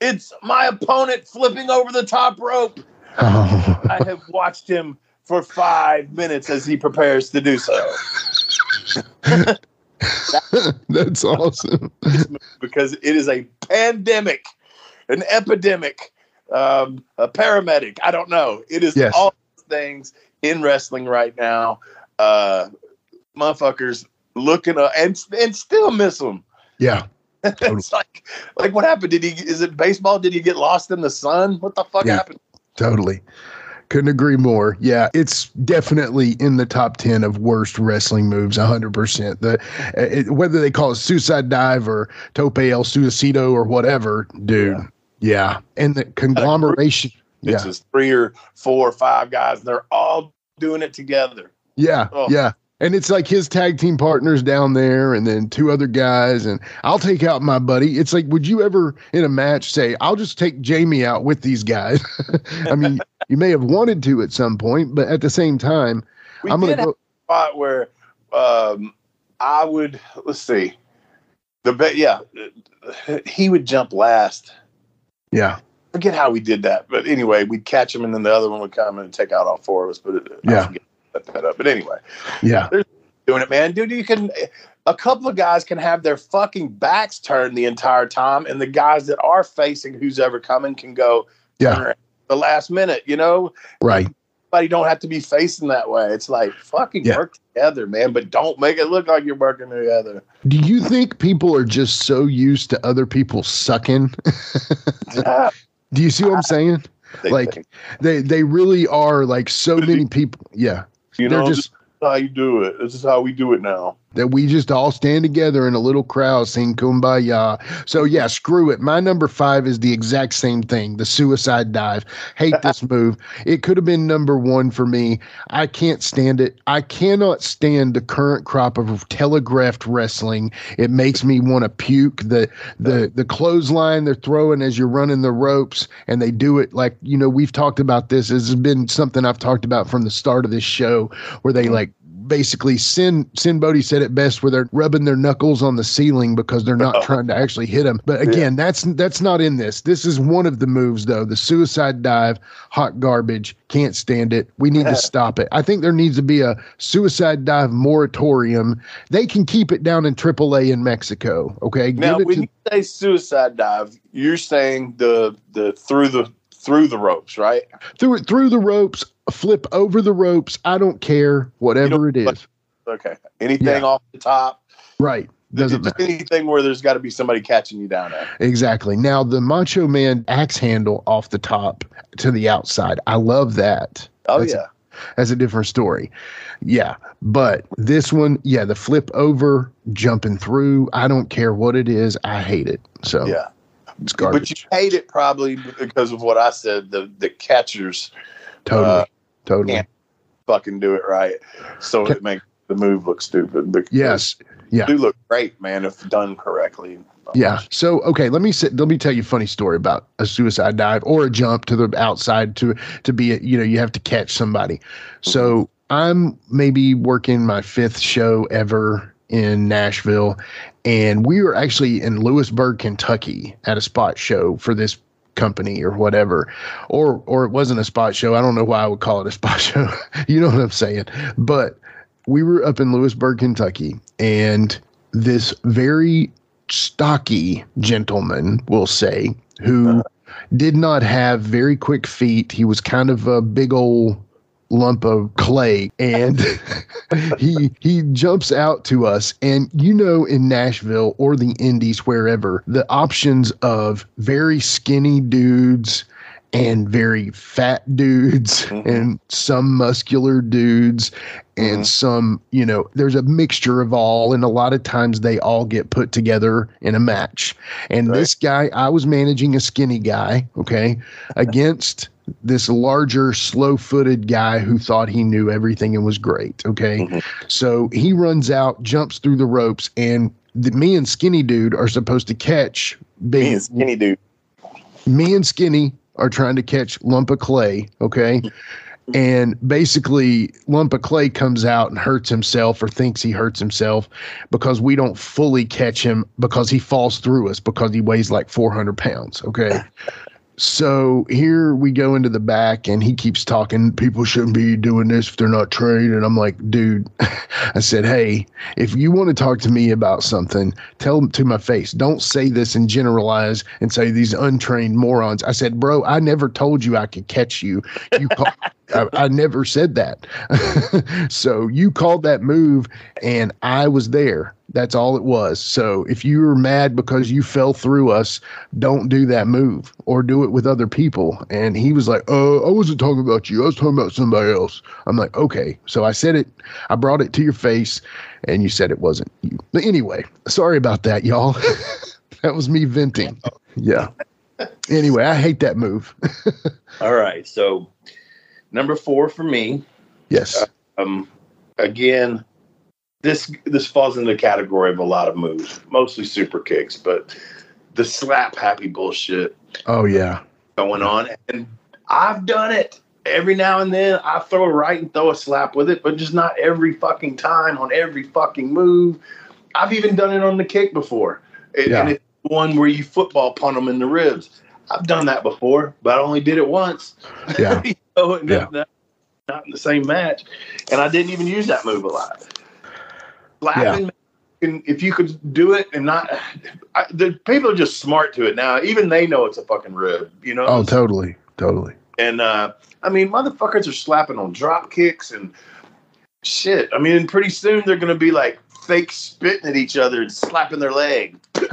It's my opponent flipping over the top rope. Oh, I have watched him for five minutes as he prepares to do so. that's awesome. because it is a pandemic, an epidemic um, a paramedic. I don't know. It is Yes. all things in wrestling right now. Uh, motherfuckers looking up and and still miss them. Yeah. it's like like what happened? Did he? Is it baseball? Did he get lost in the sun? What the fuck Yeah. happened? Totally. Couldn't agree more. Yeah, it's definitely in the top 10 of worst wrestling moves, 100%. The it, Whether they call it suicide dive or tope el suicido or whatever, dude. Yeah. Yeah, and the conglomeration. It's Yeah. just three or four or five guys. They're all doing it together. Yeah. Oh. Yeah. And it's like his tag team partners down there and then two other guys. And I'll take out my buddy. It's like, would you ever in a match say, I'll just take Jamie out with these guys? I mean, you may have wanted to at some point, but at the same time, We I'm going to go. a spot where um, I would let's see the bet. Yeah, he would jump last. Yeah. Forget how we did that, but anyway, we'd catch him, and then the other one would come and take out all four of us. But it, Yeah. set that up. But anyway, Yeah. doing it, man, dude. You can. A couple of guys can have their fucking backs turned the entire time, and the guys that are facing who's ever coming can go Yeah. the last minute. You know, Right. But you don't have to be facing that way. It's like fucking Yeah. work together, man. But don't make it look like you're working together. Do you think people are just so used to other people sucking? Do you see what I'm saying? They Like, think, They they really are like so many people. Yeah. you they're know, just- this is how you do it. This is how we do it now. That we just all stand together in a little crowd sing kumbaya. So yeah, screw it. My number five is the exact same thing. The suicide dive. Hate this move. It could have been number one for me. I can't stand it. I cannot stand the current crop of telegraphed wrestling. It makes me want to puke. The the the clothesline they're throwing as you're running the ropes, and they do it like you know we've talked about this. This has been something I've talked about from the start of this show, where they mm. like basically Sinn Sinn Bodhi said it best where they're rubbing their knuckles on the ceiling because they're not oh. trying to actually hit them. But again, that's that's not in this. This is one of the moves though. The suicide dive, hot garbage, can't stand it. We need to stop it. I think there needs to be a suicide dive moratorium. They can keep it down in AAA in Mexico. Okay, Now, when to- you say suicide dive, you're saying the the through the through the ropes, right? through it through the ropes, flip over the ropes. I don't care, whatever it is. Okay. Anything Yeah. off the top? Right. Doesn't matter. anything where there's got to be somebody catching you down there. Exactly. Now the Macho Man axe handle off the top to the outside. I love that. Oh That's- yeah. That's a different story. Yeah. But this one, yeah, the flip over, jumping through, I don't care what it is. I hate it. So Yeah. It's But you hate it probably because of what I said. The the catchers totally. uh, totally. can't fucking do it right, so it makes the move look stupid. Because Yes. Yeah. do look great, man, if done correctly. Yeah. So okay, let me sit, let me tell you a funny story about a suicide dive or a jump to the outside to to be a, you know you have to catch somebody. So I'm maybe working my fifth show ever in Nashville, and we were actually in Lewisburg, Kentucky, at a spot show for this company or whatever. Or or it wasn't a spot show. I don't know why i would call it a spot show. You know what i'm saying? But we were up in lewisburg kentucky and this very stocky gentleman, we'll say, who uh-huh. did not have very quick feet. He was kind of a big old lump of clay and he he jumps out to us and you know in Nashville or the indies wherever the options of very skinny dudes and very fat dudes Mhm. and some muscular dudes and Mhm. some, you know, there's a mixture of all, and a lot of times they all get put together in a match. And Right. this guy, I was managing a skinny guy, okay, against this larger, slow footed guy who thought he knew everything and was great, okay. Mhm. So he runs out, jumps through the ropes, and the, me and skinny dude are supposed to catch big Me and skinny dude. me and Skinny are trying to catch Lump of Clay, okay? And basically, Lump of Clay comes out and hurts himself or thinks he hurts himself because we don't fully catch him because he falls through us because he weighs like 400 pounds, okay? So here we go into the back, and he keeps talking. People shouldn't be doing this if they're not trained. And I'm like, dude, I said, hey, if you want to talk to me about something, tell them to my face. Don't say this and generalize and say these untrained morons. I said, bro, I never told you I could catch you. You call, I, I never said that. so you called that move, and I was there. That's all it was. So if you were mad because you fell through us, don't do that move or do it with other people. And he was like, Oh, I wasn't talking about you. I was talking about somebody else." I'm like, "Okay." So I said it. I brought it to your face, and you said it wasn't you. But anyway, sorry about that, y'all. that was me venting. Yeah. Anyway, I hate that move. All right. So number four for me. yes. Um, again, this this falls in the category of a lot of moves, mostly super kicks, but the slap happy bullshit Oh yeah. going on, and I've done it every now and then. I throw a right and throw a slap with it, but just not every fucking time on every fucking move. I've even done it on the kick before, and, Yeah. and it's one where you football punt them in the ribs. I've done that before, but I only did it once. Yeah. you know, Yeah. not, not in the same match. And I didn't even use that move a lot. Laughing, and if you could do it and not, I, the people are just smart to it now. Even they know it's a fucking rib, you know. Oh, totally. Totally. and uh, I mean, motherfuckers are slapping on drop kicks and shit. I mean, pretty soon they're gonna be like fake spitting at each other and slapping their leg.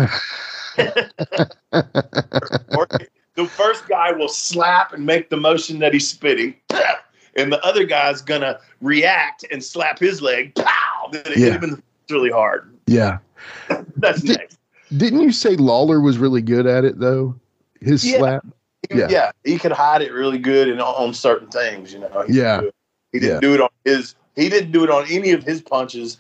the first guy will slap and make the motion that he's spitting, and the other guy's gonna react and slap his leg. Pow! Then it Yeah. hit him in the really hard. Yeah. That's Did- next. Didn't you say Lawler was really good at it though? His Yeah. slap. Yeah. yeah. he could hide it really good and on, on certain things. You know. He Yeah. He didn't Yeah. do it on his. He didn't do it on any of his punches,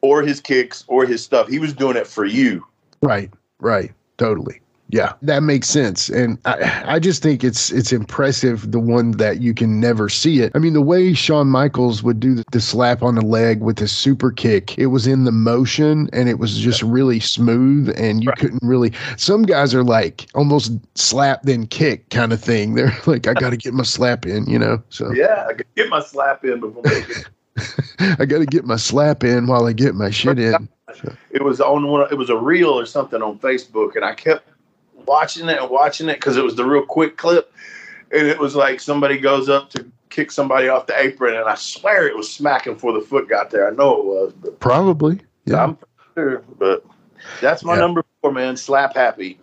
or his kicks, or his stuff. He was doing it for you. Right, right, totally. Yeah, that makes sense, and I, I just think it's it's impressive the one that you can never see it. I mean, the way Shawn Michaels would do the, the slap on the leg with his super kick, it was in the motion and it was just really smooth, and you Right. couldn't really. Some guys are like almost slap then kick kind of thing. They're like, I got to get my slap in, you know. So Yeah, I could get my slap in before. making- I got to get my slap in while I get my shit in. It was on one. It was a reel or something on Facebook, and I kept watching it and watching it because it was the real quick clip, and it was like somebody goes up to kick somebody off the apron, and I swear it was smacking before the foot got there. I know it was, but Probably. Yeah. I'm sure. But that's my Yeah. number four, man. Slap happy.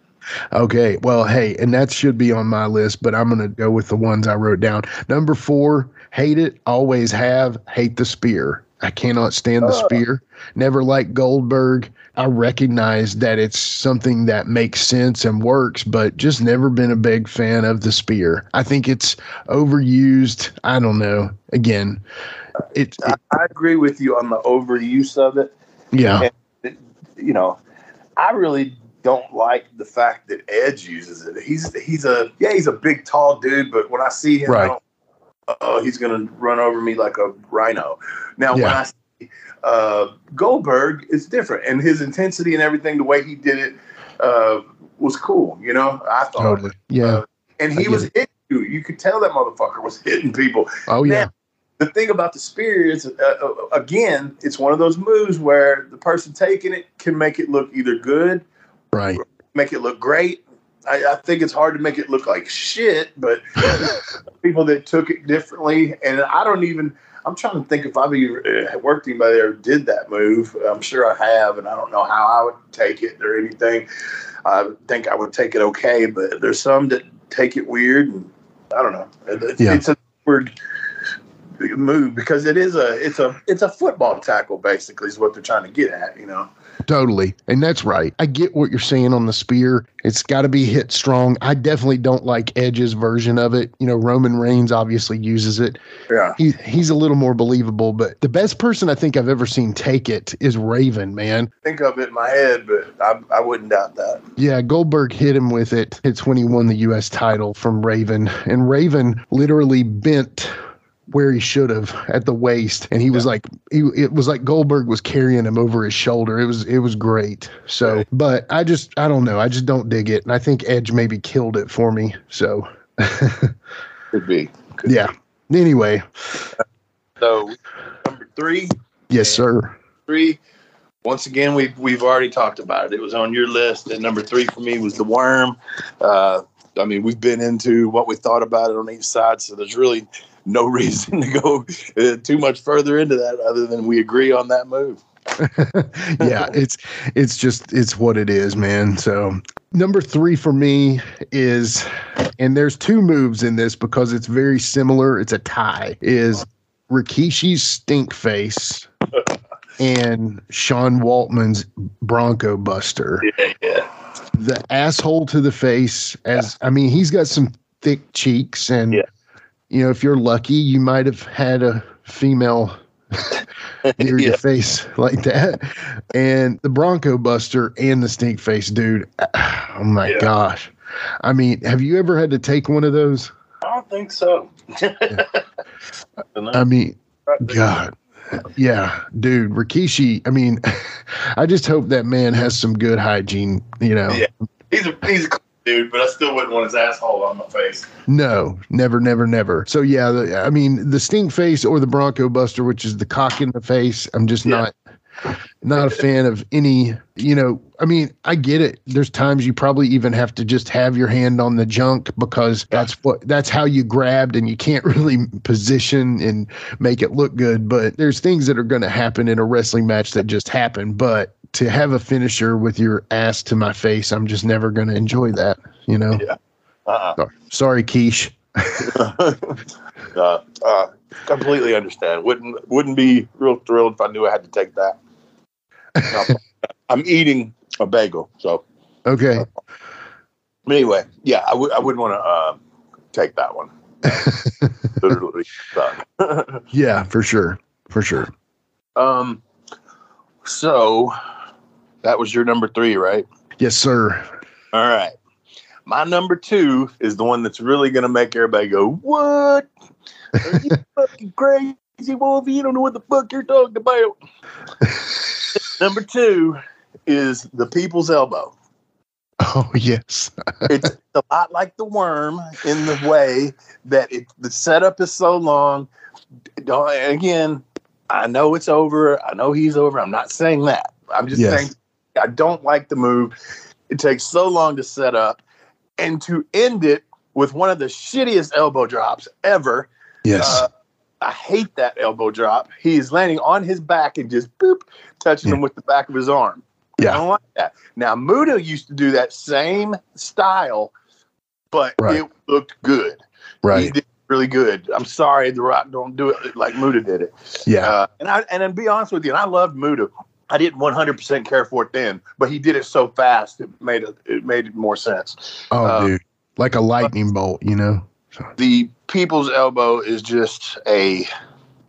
Okay. Well, hey, and that should be on my list, but I'm going to go with the ones I wrote down. Number four, hate it, always have, hate the spear. I cannot stand the Oh. spear. Never liked Goldberg. I recognize that it's something that makes sense and works, but just never been a big fan of the spear. I think it's overused. I don't know. Again, it, I, it I agree with you on the overuse of it. yeah. You know, I really don't like the fact that Edge uses it. He's he's a yeah he's a big tall dude, but when I see him, I Right. don't, oh he's gonna run over me like a rhino. Now when I see uh, Goldberg, it's different, and his intensity and everything, the way he did it, uh, was cool. You know, I thought, Totally. Yeah. Uh, and he was it. hitting you. You could tell that motherfucker was hitting people Oh, yeah. the thing about the spear is, uh, uh, again, it's one of those moves where the person taking it can make it look either good, Right. make it look great. I, I think it's hard to make it look like shit, but people that took it differently, and I don't even. I'm trying to think if I've even uh, worked anybody that did that move. I'm sure I have, and I don't know how I would take it or anything. I think I would take it okay, but there's some that take it weird, and I don't know. It's, Yeah. it's a weird move because it is a it's a it's a football tackle basically is what they're trying to get at. You know. Totally. And that's right. I get what you're saying on the spear. It's got to be hit strong. I definitely don't like Edge's version of it. You know, Roman Reigns obviously uses it. Yeah. He he's a little more believable, but the best person I think I've ever seen take it is Raven, man. Think of it in my head, but I, I wouldn't doubt that. Yeah, Goldberg hit him with it. It's when he won the US title from Raven. And Raven literally bent where he should have at the waist, and he was like, he, it was like Goldberg was carrying him over his shoulder. It was it was great. So, Right. but I just I don't know. I just don't dig it, and I think Edge maybe killed it for me. So, Could be. Could yeah. Anyway, So number three, yes, sir. three. Once again, we've we've already talked about it. It was on your list, and number three for me was the worm. Uh, I mean, we've been into what we thought about it on each side, so there's really no reason to go uh, too much further into that, other than we agree on that move. yeah, it's it's just it's what it is, man. So number three for me is, and there's two moves in this because it's very similar. It's a tie. Is Rikishi's stink face and Sean Waltman's Bronco Buster. Yeah, yeah, The asshole to the face, as I mean, he's got some thick cheeks, and Yeah. You know, if you're lucky, you might have had a female near Yeah. your face like that. And the Bronco Buster and the stink face, dude. Oh my Yeah. gosh. I mean, have you ever had to take one of those? I don't think so. I mean, God. Yeah, dude, Rikishi. I mean, I just hope that man has some good hygiene, you know. Yeah. he's a he's a dude, but I still wouldn't want his asshole on my face. No, never, never, never. So yeah, the, I mean, the stink face or the Bronco Buster, which is the cock in the face. I'm just Yeah. not not a fan of any. You know, I mean, I get it. There's times you probably even have to just have your hand on the junk because that's what that's how you grabbed, and you can't really position and make it look good. But there's things that are going to happen in a wrestling match that just happen. But to have a finisher with your ass to my face, I'm just never going to enjoy that. You know. Yeah. Uh-uh. Sorry, Sorry, Quiche. uh, uh, completely understand. Wouldn't wouldn't be real thrilled if I knew I had to take that. No, I'm eating a bagel, so Okay. anyway, yeah, I w- I wouldn't want to uh, take that one. Literally. Yeah, for sure. For sure. um, so that was your number three, right? Yes, sir. All right. My number two is the one that's really going to make everybody go, What? Are you fucking crazy, Wolfie? You don't know what the fuck you're talking about. number two is the people's elbow. Oh, yes. It's a lot like the worm in the way that it, the setup is so long. And again, I know it's over. I know he's over. I'm not saying that. I'm just Yes. saying I don't like the move. It takes so long to set up and to end it with one of the shittiest elbow drops ever. Yes. Uh, I hate that elbow drop. He's landing on his back and just boop, touching him with the back of his arm. Yeah. I don't like that. Now, Muda used to do that same style, but Right. it looked good. He Right. did really good. I'm sorry, The Rock don't do it like Muda did it. Yeah. Uh, and I and to be honest with you, and I loved Muda. I didn't 100% care for it then, but he did it so fast it made it it made it more sense. Oh, uh, dude. Like a lightning bolt, you know? The people's elbow is just a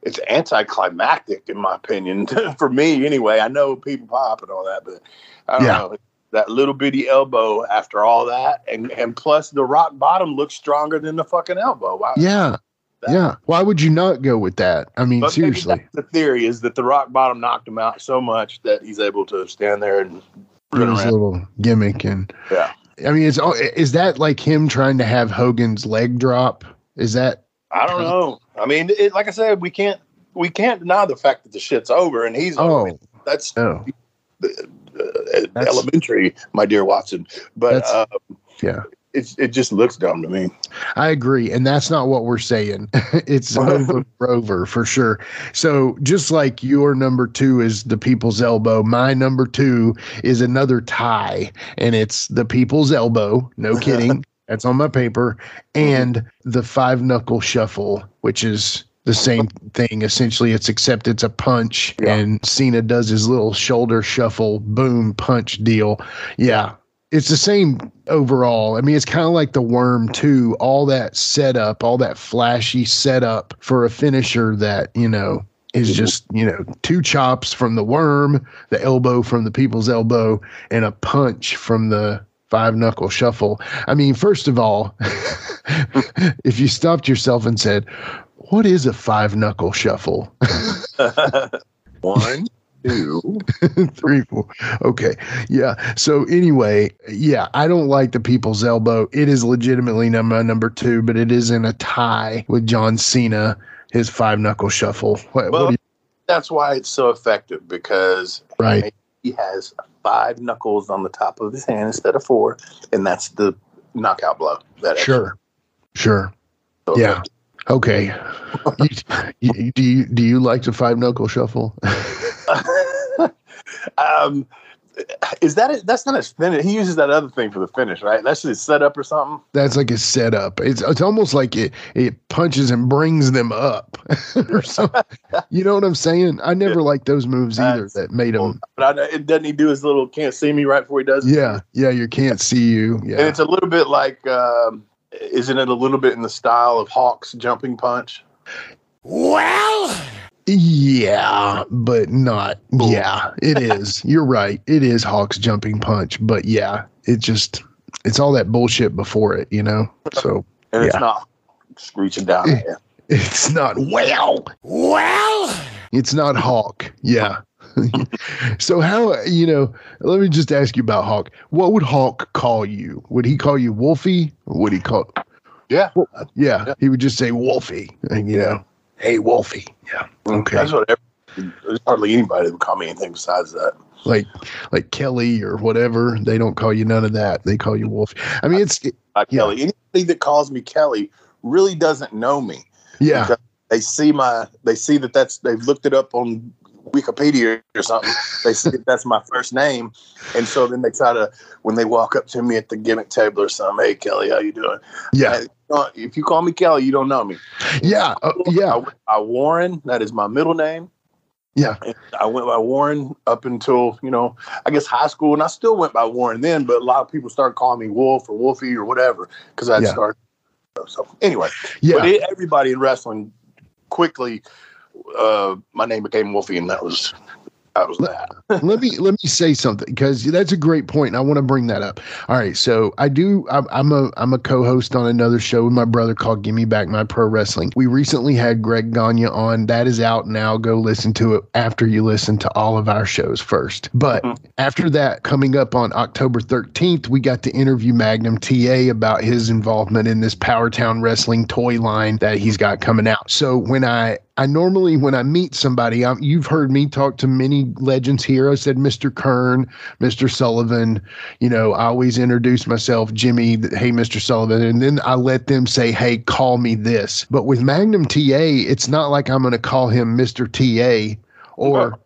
it's anticlimactic in my opinion for me anyway. I know people pop and all that, but I don't Yeah. know that little bitty elbow after all that, and and plus the rock bottom looks stronger than the fucking elbow. Why- Yeah. That- Yeah. Why would you not go with that? I mean, But seriously. the theory is that the rock bottom knocked him out so much that he's able to stand there and run His little gimmick. And Yeah. I mean, it's, is that like him trying to have Hogan's leg drop? Is that, I don't know. I mean, it, like I said, we can't we can't deny the fact that the shit's over and he's over. oh, That's no. uh, That's- elementary, my dear Watson. But uh, Yeah. It's it just looks dumb to me. I agree. And that's not what we're saying. it's over over for sure. So just like your number two is the people's elbow, my number two is another tie. And it's the people's elbow. No kidding. that's on my paper. And the five knuckle shuffle, which is the same thing. Essentially, it's except it's a punch, Yeah. and Cena does his little shoulder shuffle, boom, punch deal. Yeah, it's the same overall. I mean, it's kind of like the worm too. All that setup, all that flashy setup for a finisher that you know is mm-hmm. just you know two chops from the worm, the elbow from the people's elbow, and a punch from the five knuckle shuffle. I mean, first of all, if you stopped yourself and said, what is a five knuckle shuffle? One, two. Three, four. Okay. Yeah. So anyway, yeah, I don't like the people's elbow. It is legitimately number uh, number two, but it is in a tie with John Cena, his five knuckle shuffle. What, Well, what you, That's why it's so effective because right. he has five knuckles on the top of his hand instead of four, and that's the knockout blow. That Sure. Sure. so Yeah. Okay. you, you, do you do you like the five knuckle shuffle? um, is that it? That's not a finish. He uses that other thing for the finish, right? That's his setup or something. That's like a setup. It's it's almost like it it punches and brings them up or something. You know what I'm saying? I never liked those moves either That's that made him. But I, it doesn't he do his little can't see me right before he does it? Yeah, yeah. You can't see you. Yeah, And it's a little bit like, um, isn't it a little bit in the style of Hawk's jumping punch? Yeah, but not. Yeah, it is. You're right. It is Hawk's jumping punch, but yeah, it just it's all that bullshit before it. You know. So And it's Yeah. not screeching down you. it's not well. Well, it's not Hawk. Yeah. so how you know? Let me just ask you about Hawk. What would Hawk call you? Would he call you Wolfie? Or would he call? Yeah. Yeah, Yeah. he would just say Wolfie, and you know, hey Wolfie. Yeah. Mm, okay. That's what every, there's hardly anybody that would call me anything besides that. Like like Kelly or whatever. They don't call you none of that. They call you Wolfie. I mean, it's uh, Yeah. Kelly. Anybody that calls me Kelly really doesn't know me. yeah, they see my they see that that's they've looked it up on Wikipedia or something. they see that that's my first name, and so then they try to when they walk up to me at the gimmick table or something. Hey Kelly, how you doing? yeah, know, If you call me Kelly, you don't know me. yeah, uh, I yeah, went by Warren. That is my middle name. yeah. And I went by Warren up until you know I guess high school, and I still went by Warren then. But a lot of people started calling me Wolf or Wolfie or whatever because I Yeah. started. So anyway, Yeah, but it, everybody in wrestling quickly, uh, my name became Wolfie, and that was was that. let me let me say something because that's a great point and i want to bring that up. All right so i do I'm, I'm a i'm a co-host on another show with my brother called give me back my pro wrestling. We recently had greg gagne on. That is out now. Go listen to it after you listen to all of our shows first. But Mhm. after that coming up on october 13th we got to interview magnum ta about his involvement in this Power Town wrestling toy line that he's got coming out. So when i I normally, when I meet somebody, I'm, you've heard me talk to many legends here. I said Mr. Kern, Mr. Sullivan. You know, I always introduce myself, Jimmy. Hey, Mr. Sullivan, and then I let them say, "Hey, call me this." But with Magnum TA, it's not like I'm going to call him Mr. TA or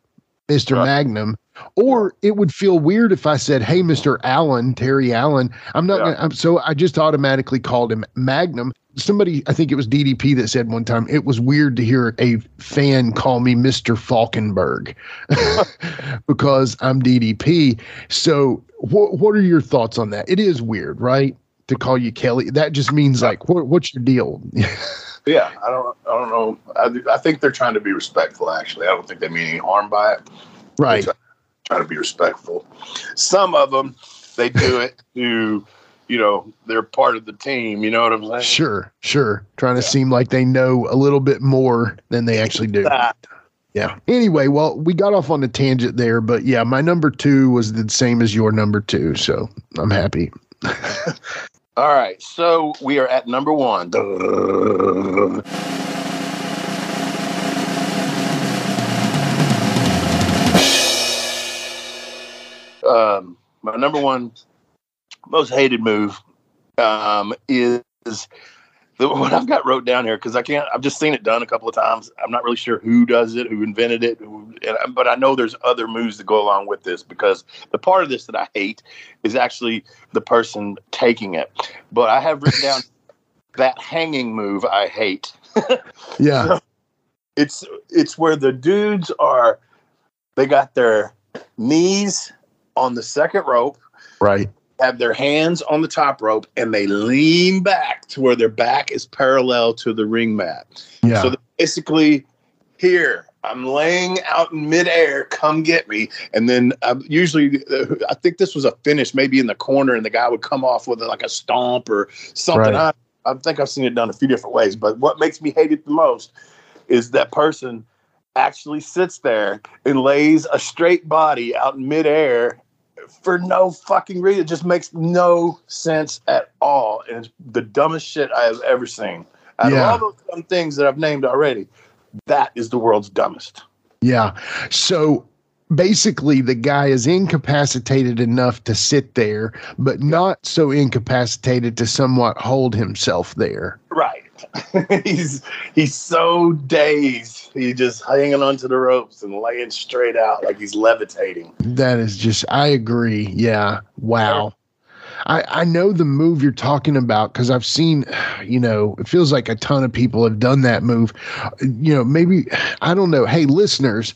Mr. Right. Magnum. Or it would feel weird if I said, "Hey, Mr. Allen, Terry Allen." I'm not. Yeah. Gonna, I'm so I just automatically called him Magnum. Somebody, I think it was DDP that said one time it was weird to hear a fan call me Mr. Falkenberg because I'm DDP. So, what what are your thoughts on that? It is weird, right? To call you Kelly, that just means like, what, what's your deal? Yeah, I don't, I don't know. I, I think they're trying to be respectful. Actually, I don't think they mean any harm by it. right? Trying to be respectful. Some of them, they do it to, you know, they're part of the team. You know what I'm saying? Sure, sure. Trying to seem like they know a little bit more than they actually do. That. Yeah. Anyway, well, we got off on a tangent there, but yeah, my number two was the same as your number two, so I'm happy. All right, so we are at number one. Duh. Um, my number one most hated move um, is the what I've got wrote down here because I can't. I've just seen it done a couple of times. I'm not really sure who does it, who invented it, who, and, but I know there's other moves that go along with this because the part of this that I hate is actually the person taking it. But I have written down that hanging move I hate. Yeah. It's it's where the dudes are they got their knees on the second rope, Right. have their hands on the top rope, and they lean back to where their back is parallel to the ring mat. Yeah. So basically, here I'm laying out in midair. Come get me. And then um, usually, uh, I think this was a finish, maybe in the corner, and the guy would come off with like a stomp or something. Right. I, I think I've seen it done a few different ways, but what makes me hate it the most is that person actually sits there and lays a straight body out in midair for no fucking reason. It just makes no sense at all. And it's the dumbest shit I have ever seen. Out Yeah. of all those dumb things that I've named already, that is the world's dumbest. Yeah. So basically, the guy is incapacitated enough to sit there, but not so incapacitated to somewhat hold himself there. Right. he's he's so dazed. He's just hanging onto the ropes and laying straight out like he's levitating. That is just, I agree. Yeah. Wow. I, I know the move you're talking about because I've seen, you know, it feels like a ton of people have done that move. You know, maybe, I don't know. Hey, listeners,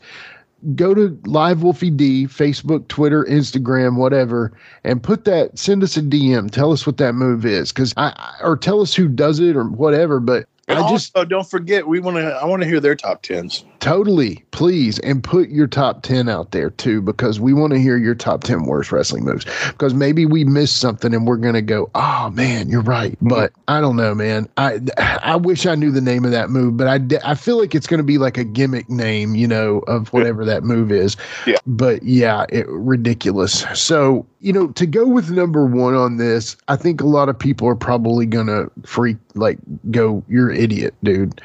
go to Live Wolfie D, Facebook, Twitter, Instagram, whatever, and put that, send us a DM. Tell us what that move is because I, I- or tell us who does it or whatever. But And I just also, don't forget, we want to. I want to hear their top tens. totally, please, and put your top 10 out there too because we want to hear your top 10 worst wrestling moves because maybe we missed something and we're going to go, oh man, you're right. Mm-hmm. But I don't know, man. I, I wish I knew the name of that move, but I, I feel like it's going to be like a gimmick name, you know, of whatever that move is. Yeah. But yeah, it, ridiculous. So, you know, to go with number one on this, I think a lot of people are probably going to freak, like, go, you're idiot, dude.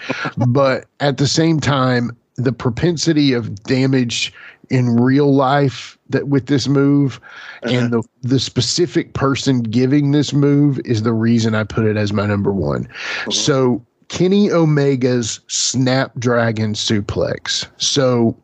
but at the same time, the propensity of damage in real life that with this move and the the specific person giving this move is the reason I put it as my number one. So Kenny Omega's Snapdragon suplex. So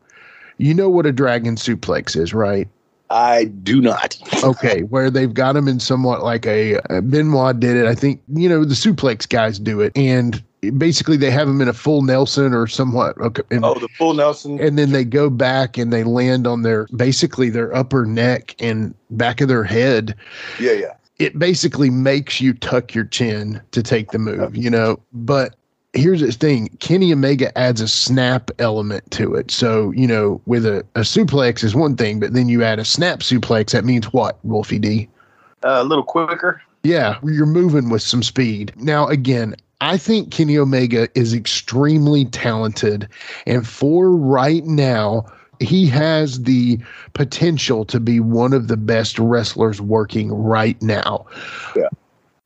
you know what a dragon suplex is, right? I do not. Okay, where they've got him in somewhat like a uh, Benoit did it. I think you know the suplex guys do it, and basically they have him in a full Nelson or somewhat. Okay, and, Oh, the full Nelson. and then they go back and they land on their basically their upper neck and back of their head. yeah, yeah. It basically makes you tuck your chin to take the move, you know. But here's the thing Kenny Omega adds a snap element to it. So, you know, with a, a suplex is one thing, but then you add a snap suplex, that means what, Wolfie D? Uh, a little quicker. Yeah, you're moving with some speed. Now, again, I think Kenny Omega is extremely talented. And for right now, he has the potential to be one of the best wrestlers working right now. Yeah.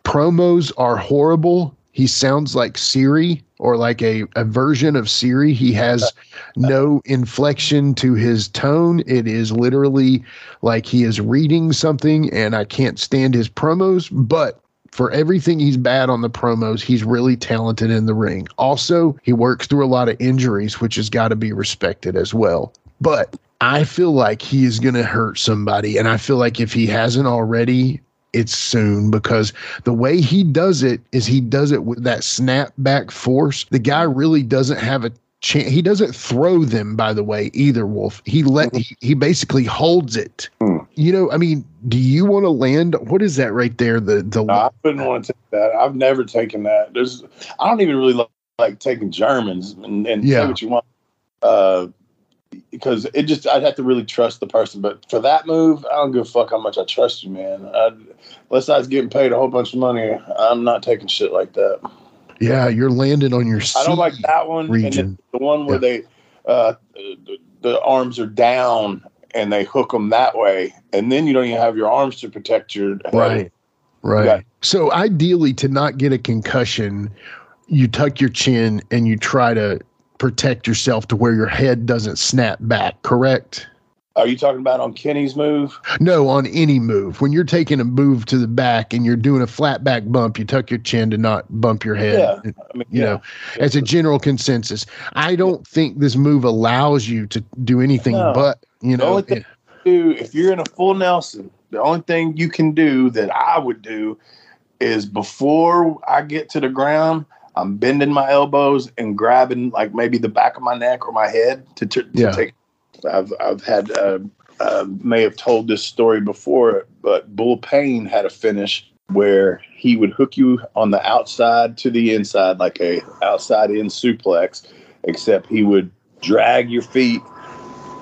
Promos are horrible. He sounds like Siri or like a, a version of Siri. He has no inflection to his tone. It is literally like he is reading something, and I can't stand his promos. But for everything he's bad on the promos, he's really talented in the ring. Also, he works through a lot of injuries, which has got to be respected as well. But I feel like he is going to hurt somebody. And I feel like if he hasn't already, it's soon because the way he does it is he does it with that snap back force. The guy really doesn't have a chance. He doesn't throw them, by the way, either, Wolf. He let he, he basically holds it. Hmm. You know, I mean, do you want to land? What is that right there? The the No, I wouldn't want to take that. I've never taken that. There's, I don't even really like, like taking Germans and, and Yeah. say what you want. Uh, because it just, I'd have to really trust the person. But for that move, I don't give a fuck how much I trust you, man. I'd, unless I was getting paid a whole bunch of money, I'm not taking shit like that. Yeah, you're landing on your. I don't like that one. Region. the one where they, uh, the, the arms are down and they hook them that way, and then you don't even have your arms to protect your head. Right. Right. Yeah. So ideally, to not get a concussion, you tuck your chin and you try to protect yourself to where your head doesn't snap back. Correct? Are you talking about on Kenny's move? No, on any move. When you're taking a move to the back and you're doing a flat back bump, you tuck your chin to not bump your head. Yeah. I mean, You yeah. know, as a general consensus, I don't think this move allows you to do anything No. but you The know. only thing- do if you're in a full Nelson, the only thing you can do that I would do is before I get to the ground, I'm bending my elbows and grabbing like maybe the back of my neck or my head to, to, to Yeah. take. I've I've had uh, uh, may have told this story before, but Bull Pain had a finish where he would hook you on the outside to the inside like a outside in suplex, except he would drag your feet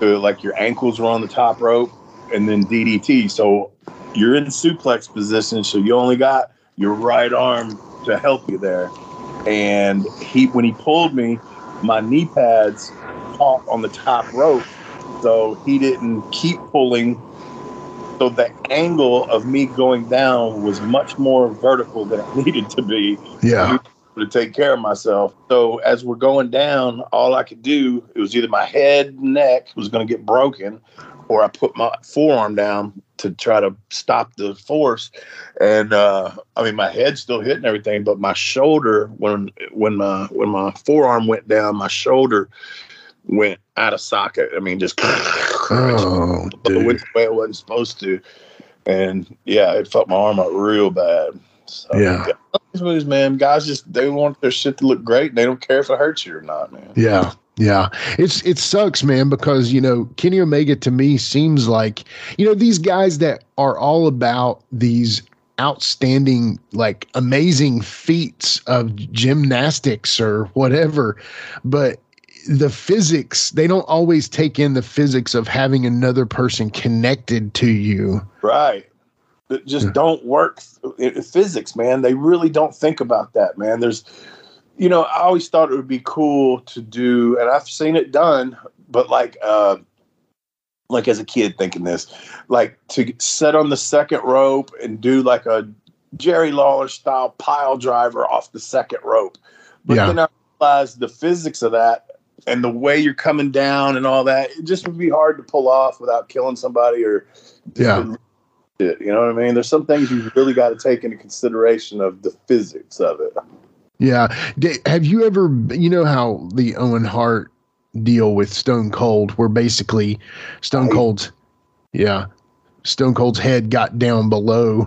to like your ankles were on the top rope and then DDT. So you're in suplex position, so you only got your right arm to help you there. And he, when he pulled me, my knee pads caught on the top rope, so he didn't keep pulling. So the angle of me going down was much more vertical than it needed to be Yeah. to take care of myself. So as we're going down, all I could do it was either my head, neck was going to get broken, or I put my forearm down to try to stop the force. And uh, I mean, my head still hitting everything, but my shoulder when when my when my forearm went down, my shoulder went out of socket. I mean, just Oh, but it dude. went the way it wasn't supposed to. And yeah, it fucked my arm up real bad. So, Yeah. These movies, man, guys just they want their shit to look great. And they don't care if it hurts you or not, man. Yeah. Yeah. It's it sucks, man, because you know, Kenny Omega to me seems like, you know, these guys that are all about these outstanding, like amazing feats of gymnastics or whatever, but the physics, they don't always take in the physics of having another person connected to you. Right. That just don't work in physics, man. They really don't think about that, man. There's, you know, I always thought it would be cool to do, and I've seen it done, but like, uh, like as a kid thinking this, like to set on the second rope and do like a Jerry Lawler style pile driver off the second rope. But Yeah. then I realized the physics of that and the way you're coming down and all that, it just would be hard to pull off without killing somebody or Yeah. it. You know what I mean? There's some things you really got to take into consideration of the physics of it. Yeah. D- Have you ever, you know, how the Owen Hart deal with Stone Cold, where basically Stone Cold's, yeah, Stone Cold's head got down below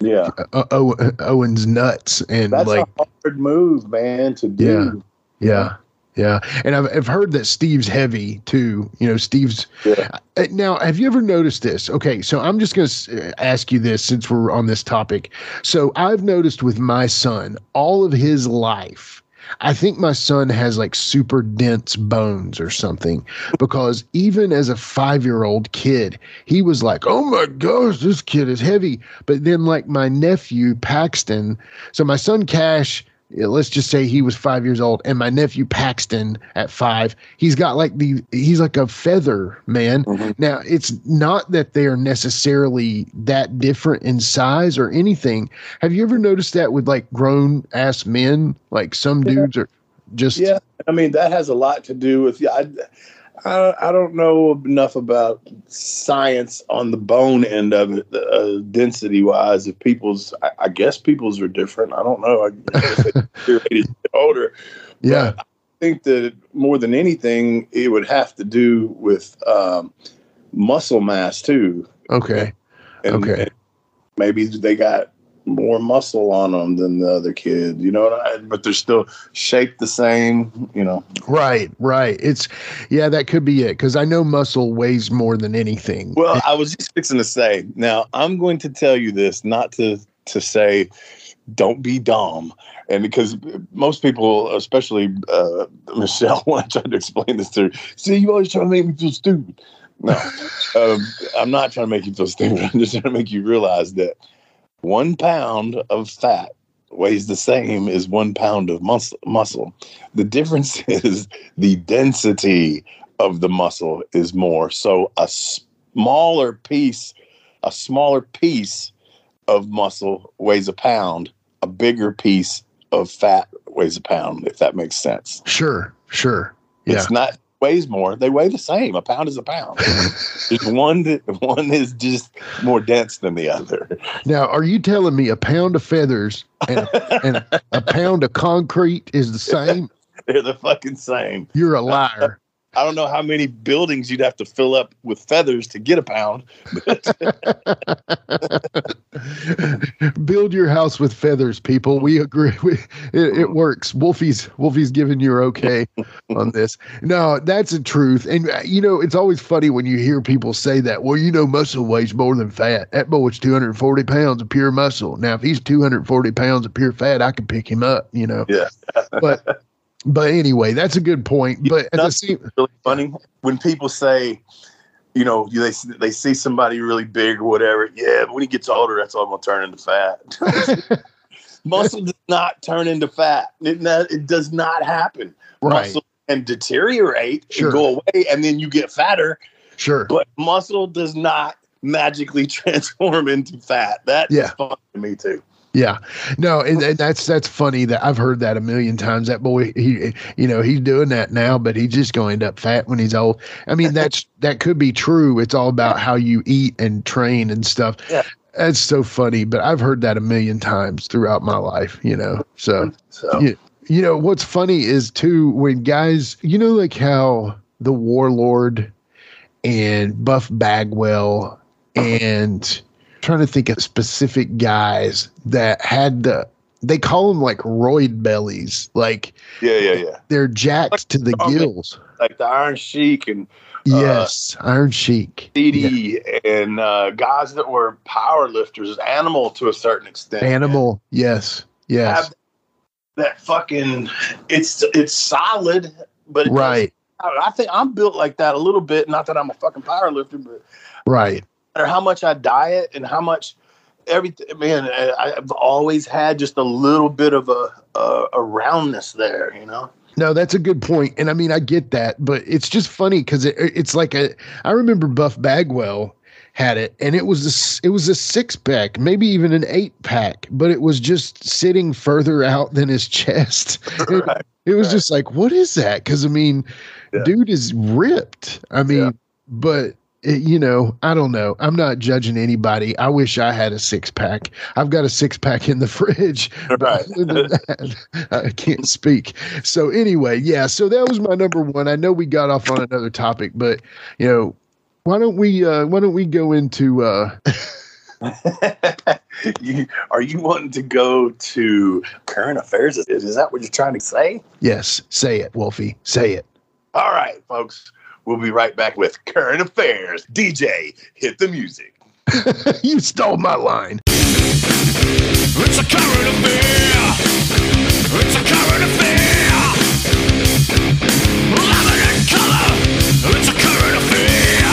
Yeah, Owen's nuts, and that's like, a hard move, man, to do. yeah, yeah. Yeah, and I've I've heard that Steve's heavy too. You know, Steve's. Yeah. Uh, Now, have you ever noticed this? Okay, so I'm just going to ask you this since we're on this topic. So I've noticed with my son, all of his life, I think my son has like super dense bones or something because even as a five year old kid, he was like, oh my gosh, this kid is heavy. But then, like my nephew, Paxton, so my son Cash, let's just say he was five years old, and my nephew Paxton at five, he's got like the, he's like a feather, man. Mhm. Now, it's not that they are necessarily that different in size or anything. Have you ever noticed that with like grown ass men? Like some Yeah. dudes are just, Yeah, I mean that has a lot to do with. Yeah, I, I, I don't know enough about science on the bone end of it, uh, density wise. If people's, I, I guess people's are different. I don't know. I guess they older. yeah, I think that more than anything, it would have to do with um, muscle mass too. okay. And, Okay. and maybe they got more muscle on them than the other kid, you know. what I- But they're still shaped the same, you know. Right, right. It's, yeah, that could be it because I know muscle weighs more than anything. Well, I was just fixing to say. Now, I'm going to tell you this, not to to say, don't be dumb, and because most people, especially uh, Michelle, when I tried to explain this to her, see, you always trying to make me feel stupid. No, um, I'm not trying to make you feel stupid. I'm just trying to make you realize that one pound of fat weighs the same as one pound of muscle. Muscle. The difference is the density of the muscle is more. So a smaller piece, a smaller piece of muscle weighs a pound. A bigger piece of fat weighs a pound. If that makes sense. sure, sure. Yeah. It's not weighs more. They weigh the same. A pound is a pound. It's one that one is just more dense than the other. Now, are you telling me a pound of feathers and a, and a pound of concrete is the same? They're the fucking same. You're a liar. I don't know how many buildings you'd have to fill up with feathers to get a pound. Build your house with feathers, people. We agree. We, it, it works. Wolfie's Wolfie's giving you okay on this. No, that's the truth. And uh, you know, it's always funny when you hear people say that. Well, you know, muscle weighs more than fat. That boy's 240 pounds of pure muscle. Now, if he's 240 pounds of pure fat, I can pick him up. You know. Yeah. But but anyway, that's a good point. But at the That's same, really funny when people say, you know, they they see somebody really big or whatever. Yeah, but when he gets older, that's all going to turn into fat. muscle does not turn into fat. It, not, it does not happen. Right. Muscle can deteriorate Sure. and go away, and then you get fatter. Sure. But muscle does not magically transform into fat. That's Yeah. fun to me too. Yeah, no, and, and that's that's funny that I've heard that a million times. That boy, he, you know, he's doing that now, but he's just going to end up fat when he's old. I mean, that's that could be true. It's all about how you eat and train and stuff. Yeah. That's so funny, but I've heard that a million times throughout my life. You know, so So Yeah. you know what's funny is too when guys, you know, like how the Warlord and Buff Bagwell uh-huh. and trying to think of specific guys that had the they call them like roid bellies. Like yeah, yeah, yeah. they're jacked to the gills. Like the Iron Sheik and yes iron sheik. CD and uh, guys that were power lifters, animal to a certain extent. animal. Yes yes. Have that fucking it's it's solid, but it right. I think I'm built like that a little bit. Not that I'm a fucking power lifter, but right matter how much I diet and how much everything, man, I- I've always had just a little bit of a, a, a roundness there, you know? No, that's a good point, and I mean I get that, but it's just funny because it, it's like a. I remember Buff Bagwell had it, and it was a it was a six pack, maybe even an eight pack, but it was just sitting further out than his chest. It, it was right. just like, what is that? Because I mean, Yeah. dude is ripped. I mean, Yeah. but. It, you know, I don't know. I'm not judging anybody. I wish I had a six pack. I've got a six pack in the fridge. But Right. that, I can't speak. So anyway, yeah. So that was my number one. I know we got off on another topic, but you know, why don't we? uh Why don't we go into? uh you, are you wanting to go to current affairs? Is, is that what you're trying to say? Yes, say it, Wolfie. Say it. All right, folks. We'll be right back with current affairs. DJ, hit the music. you stole my line. It's a current affair. It's a current affair. Love it in color. It's a current affair.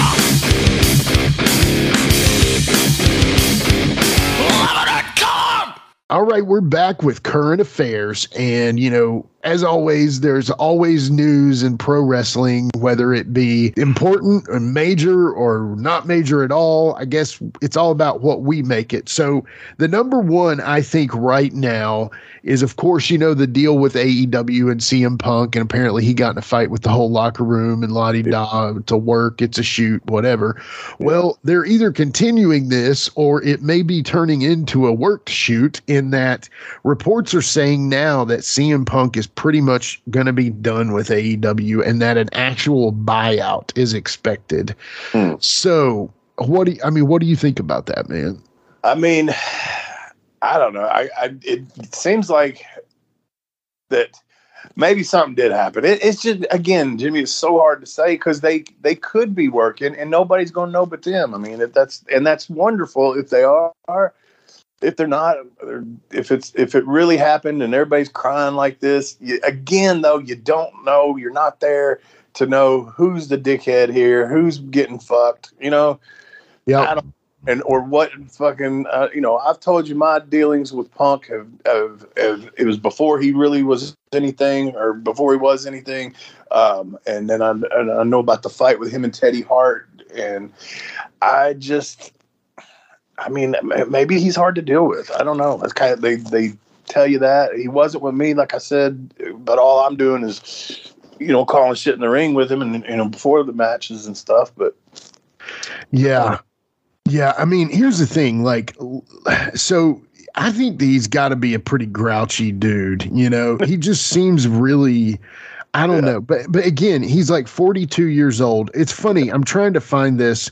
Love it in color. All right, we're back with current affairs. And, you know, as always, there's always news in pro wrestling, whether it be important or major or not major at all. I guess it's all about what we make it. So, the number one, I think, right now is, of course, you know, the deal with AEW and CM Punk. And apparently he got in a fight with the whole locker room and Lottie Da to work, it's a shoot, whatever. Well, they're either continuing this or it may be turning into a worked shoot in that reports are saying now that CM Punk is pretty much going to be done with AEW and that an actual buyout is expected. Hmm. So, what do you, I mean, what do you think about that, man? I mean, I don't know. I, I it seems like that maybe something did happen. It, it's just again, Jimmy, it's so hard to say because they they could be working and nobody's going to know but them. I mean, if that's and that's wonderful if they are. If they're not, if it's if it really happened and everybody's crying like this, you, again though, you don't know. You're not there to know who's the dickhead here, who's getting fucked. You know, Yeah. and or what fucking uh, you know. I've told you my dealings with Punk have, have, have it was before he really was anything, or before he was anything, um, and then I, and I know about the fight with him and Teddy Hart, and I just, I mean, maybe he's hard to deal with. I don't know. It's kind of they they tell you that he wasn't with me, like I said, but all I'm doing is. You know, calling shit in the ring with him, and you know, before the matches and stuff. But Yeah. Uh, yeah. I mean, here's the thing. Like, so I think that he's got to be a pretty grouchy dude. You know, he just seems really. I don't Yeah. know, but but again, he's like 42 years old. It's funny. I'm trying to find this.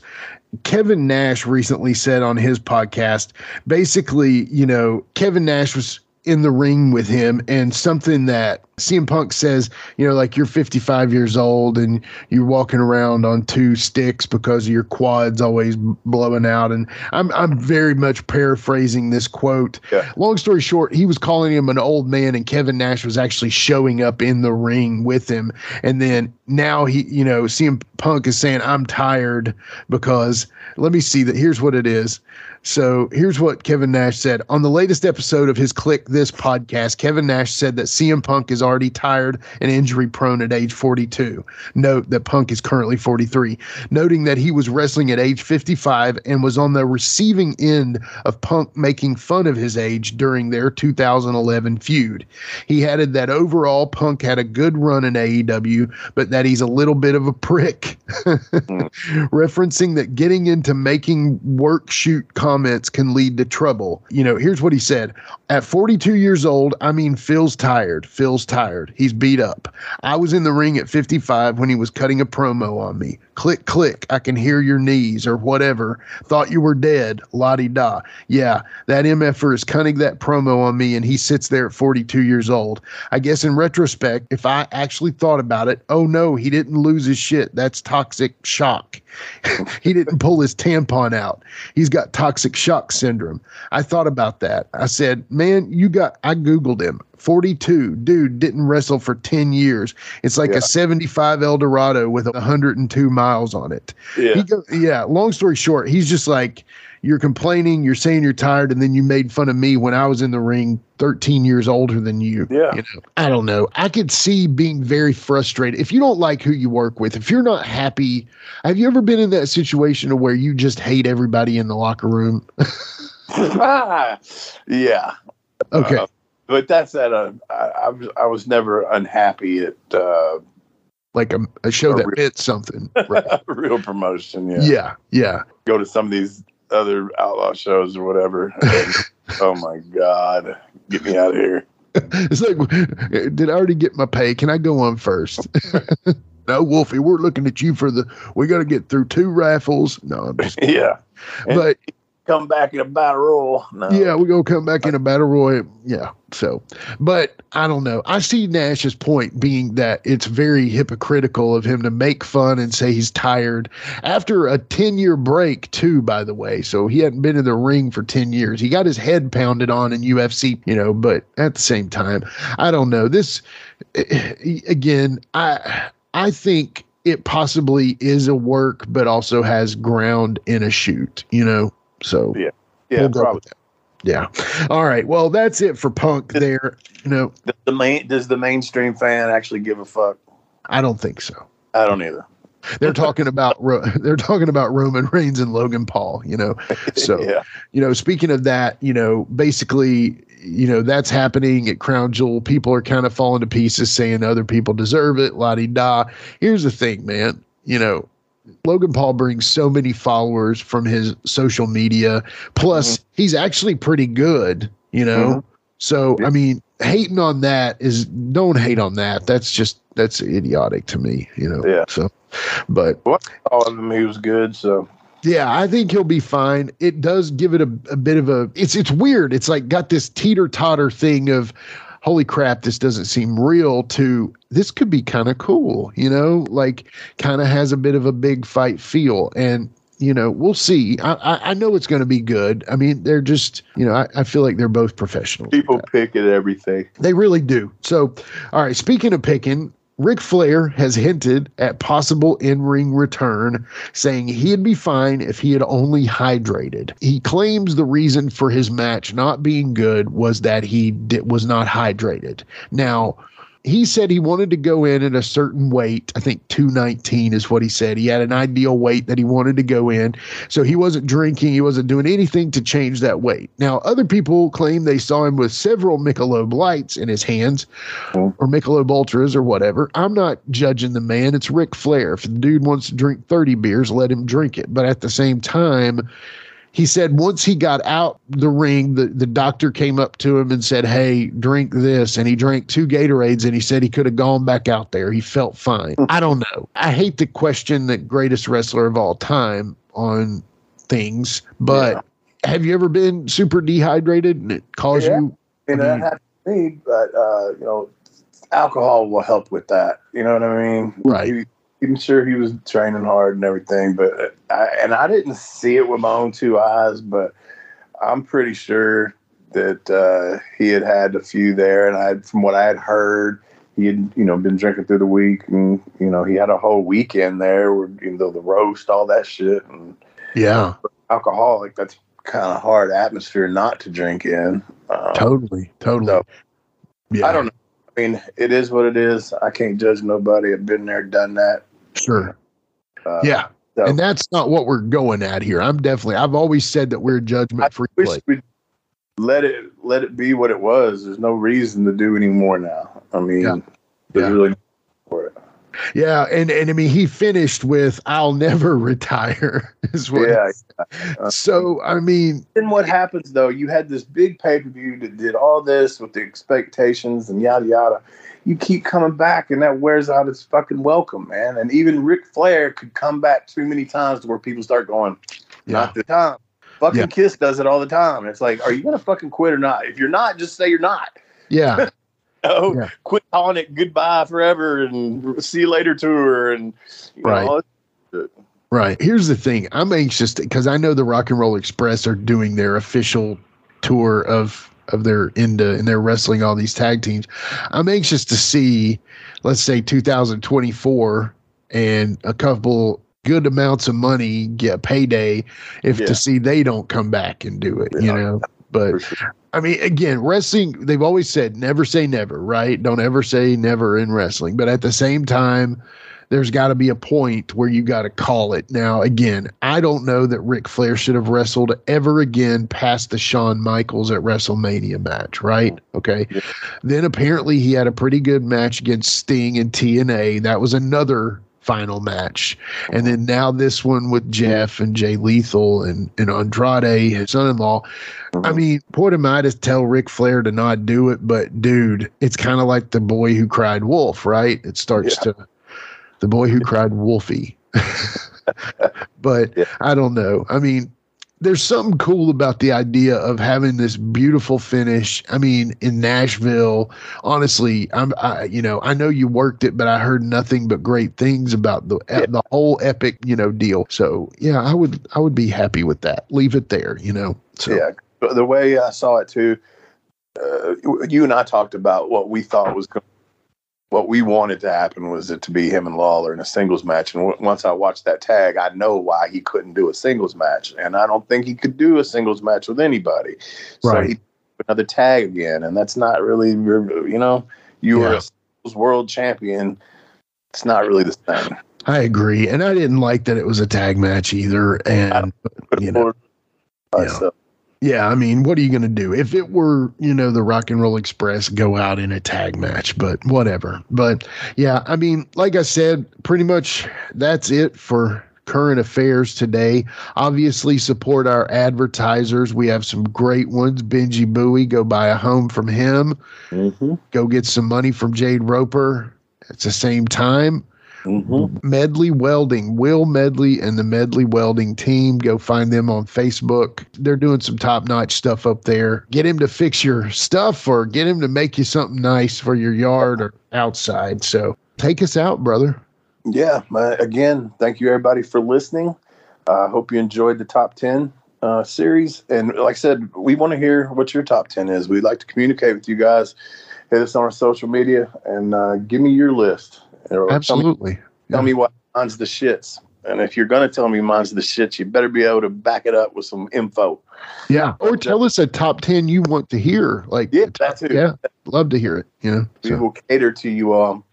Kevin Nash recently said on his podcast, basically, you know, Kevin Nash was in the ring with him, and something that CM Punk says, you know, like you're 55 years old and you're walking around on two sticks because your quads always blowing out. And I'm I'm very much paraphrasing this quote. Yeah. Long story short, he was calling him an old man, and Kevin Nash was actually showing up in the ring with him. And then now he, you know, CM Punk is saying, "I'm tired because let me see that. Here's what it is." So here's what Kevin Nash said on the latest episode of his Kliq This podcast. Kevin Nash said that CM Punk is already tired and injury prone at age 42. Note that Punk is currently 43, noting that he was wrestling at age 55 and was on the receiving end of Punk making fun of his age during their 2011 feud. He added that overall Punk had a good run in AEW, but that he's a little bit of a prick, hmm. referencing that getting into making work shoot comments can lead to trouble. You know, here's what he said At 42 years old, I mean, Phil's tired. Phil's tired. He's beat up. I was in the ring at 55 when he was cutting a promo on me. Click, click. I can hear your knees or whatever. Thought you were dead. La di da. Yeah, that MFer is cutting that promo on me and he sits there at 42 years old. I guess in retrospect, if I actually thought about it, oh no, he didn't lose his shit. That's toxic shock. he didn't pull his tampon out. He's got toxic shock syndrome. I thought about that. I said, man, you got, I Googled him. 42 dude didn't wrestle for 10 years it's like Yeah. a 75 eldorado with 102 miles on it Yeah. go, yeah long story short he's just like you're complaining you're saying you're tired and then you made fun of me when i was in the ring 13 years older than you Yeah. you know i don't know i could see being very frustrated if you don't like who you work with if you're not happy have you ever been in that situation where you just hate everybody in the locker room yeah. okay Uh, but that's at a. I, I was never unhappy at uh, like a, a show a that re- meant something right. real promotion. Yeah. yeah yeah Go to some of these other outlaw shows or whatever. and, oh my god, get me out of here. it's like, did I already get my pay? Can I go on first? no, Wolfie, we're looking at you for the. We got to get through two raffles. No, I'm just, Yeah. And but come back in a battle royal. No. yeah, we're gonna come back in a battle royal. Yeah. So, but I don't know. I see Nash's point being that it's very hypocritical of him to make fun and say he's tired after a 10 year break, too, by the way. So he hadn't been in the ring for 10 years. He got his head pounded on in UFC, you know, but at the same time, I don't know. This, eh, again, I, I think it possibly is a work, but also has ground in a shoot, you know? So Yeah, we'll with that. Yeah. All right. Well, that's it for Punk there. You know, Does the main does the mainstream fan actually give a fuck? I don't think so. I don't either. They're talking about they're talking about Roman Reigns and Logan Paul, you know. So, yeah, you know, speaking of that, you know, basically, you know, that's happening at Crown Jewel. People are kind of falling to pieces saying other people deserve it, la di da. Here's the thing, man. You know, Logan Paul brings so many followers from his social media. Plus, he's actually pretty good, you know. Mhm. So, I mean, hating on that is don't hate on that. That's just that's idiotic to me, you know. Yeah. So, but all of them he was good. So yeah, I think he'll be fine. It does give it a, a bit of a it's it's weird. It's like got this teeter totter thing of holy crap, this doesn't seem real to this could be kind of cool, you know, like kind of has a bit of a big fight feel. And you know, we'll see. I I, I know it's going to be good. I mean, they're just you know, I, I feel like they're both professionals. people pick at everything. They really do. So, all right, speaking of picking, Ric Flair has hinted at possible in ring return, saying he'd be fine if he had only hydrated. He claims the reason for his match not being good was that he was not hydrated. Now, he said he wanted to go in at a certain weight. I think 219 is what he said. He had an ideal weight that he wanted to go in. So he wasn't drinking, he wasn't doing anything to change that weight. Now, other people claim they saw him with several Michelob lights in his hands or Michelob Ultras or whatever. I'm not judging the man. It's Ric Flair. If the dude wants to drink 30 beers, let him drink it. But at the same time, he said once he got out the ring, the, the doctor came up to him and said, Hey, drink this. And he drank two Gatorades and he said he could have gone back out there. He felt fine. I don't know. I hate to question the greatest wrestler of all time on things, but have you ever been super dehydrated and it caused Yeah. you? I that happened to me, but uh, you know, alcohol will help with that. You know what I mean? Right. He, I'm sure he was training hard and everything, but I, and I didn't see it with my own two eyes, but I'm pretty sure that uh, he had had a few there, and I, from what I had heard, he had you know been drinking through the week, and you know he had a whole weekend there, where you know the roast, all that shit, and Yeah. alcoholic. That's kind of hard atmosphere not to drink in. Um, Totally, totally. So, yeah, I don't know. I mean, it is what it is. I can't judge nobody. I've been there, done that. Sure. Uh, Yeah. so- And that's not what we're going at here. I'm definitely I've always said that we're judgment free wish place. we'd let it let it be what it was. There's no reason to do any more now. I mean, Yeah. there's Yeah. really for it. Yeah, and and I mean he finished with "I'll never retire." Is what. Yeah. So I mean, Then what happens though? You had this big pay per view that did all this with the expectations and yada yada. You keep coming back, and that wears out its fucking welcome, man. And even Ric Flair could come back too many times to where people start going, yeah, "Not the time." Fucking Yeah. Kiss does it all the time. It's like, are you gonna fucking quit or not? If you're not, just say you're not. yeah, Oh, Yeah. quit calling it goodbye forever and see you later tour and you Right. know, right. Here's the thing: I'm anxious because I know the Rock and Roll Express are doing their official tour of of their into and they're wrestling all these tag teams. I'm anxious to see, let's say 2024, and a couple good amounts of money get payday if Yeah. to see they don't come back and do it. You know, but sure. I mean, again, wrestling, they've always said never say never, right? Don't ever say never in wrestling. But at the same time, there's got to be a point where you got to call it. Now, again, I don't know that Ric Flair should have wrestled ever again past the Shawn Michaels at WrestleMania match, right? Okay. Yeah. Then apparently he had a pretty good match against Sting and TNA. That was another final match. And then now this one with Jeff and Jay Lethal and, and Andrade, his son in law. Uh-huh. I mean, what am I to tell Ric Flair to not do it? But dude, it's kind of like the boy who cried wolf, right? It starts to the boy who cried wolfie. but Yeah. I don't know. I mean, there's something cool about the idea of having this beautiful finish. I mean, in Nashville, honestly, I'm, I, you know, I know you worked it, but I heard nothing but great things about the Yeah. the whole epic, you know, deal. So yeah, I would, I would be happy with that. Leave it there, you know. So yeah, but the way I saw it too, uh, you and I talked about what we thought was going, what we wanted to happen was it to be him and Lawler in a singles match. And w- once I watched that tag, I know why he couldn't do a singles match, and I don't think he could do a singles match with anybody. Right. So he another tag again, and that's not really, you know, you were Yeah. a singles world champion. It's not really the same. I agree, and I didn't like that it was a tag match either. And You know, yeah. I mean, what are you going to do if it were, you know, the Rock and Roll Express go out in a tag match? But whatever. But yeah, I mean, like I said, pretty much that's it for current affairs today. Obviously, support our advertisers. We have some great ones. Benji Buie, go buy a home from him. mhm, Go get some money from Jade Roper. At the same time, mhm. Medley Welding, Will Medley and the Medley Welding team. Go find them on Facebook. They're doing some top notch stuff up there. Get him to fix your stuff or get him to make you something nice for your yard or outside. So take us out, brother. Yeah, uh, again, thank you everybody for listening. I uh, hope you enjoyed the top 10 uh, series. And like I said, we want to hear what your top 10 is. We'd like to communicate with you guys. Hit us on our social media and uh, give me your list. Or Tell me, Absolutely. tell me what mine's the shits. And if you're going to tell me mine's the shits, you better be able to back it up with some info. Yeah. Or tell us a top 10 you want to hear. Like, Yeah, that too. yeah. Love to hear it. You know, We so, will cater to you all.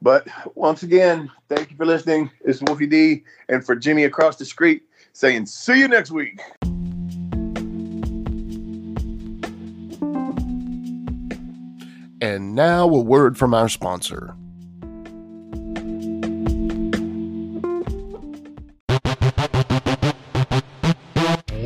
But once again, thank you for listening. It's Wolfie D. And for Jimmy across the street, saying, see you next week. and now a word from our sponsor.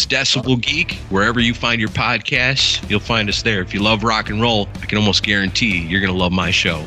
It's Decibel Geek. Wherever you find your podcasts, you'll find us there. If you love rock and roll, I can almost guarantee you're going to love my show.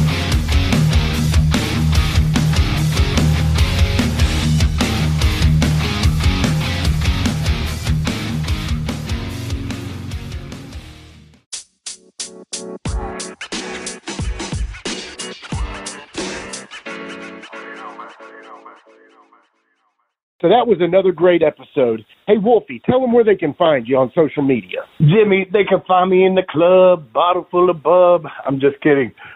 So that was another great episode. Hey, Wolfie, tell them where they can find you on social media. Jimmy, they can find me in the club, bottle full of bub. I'm just kidding.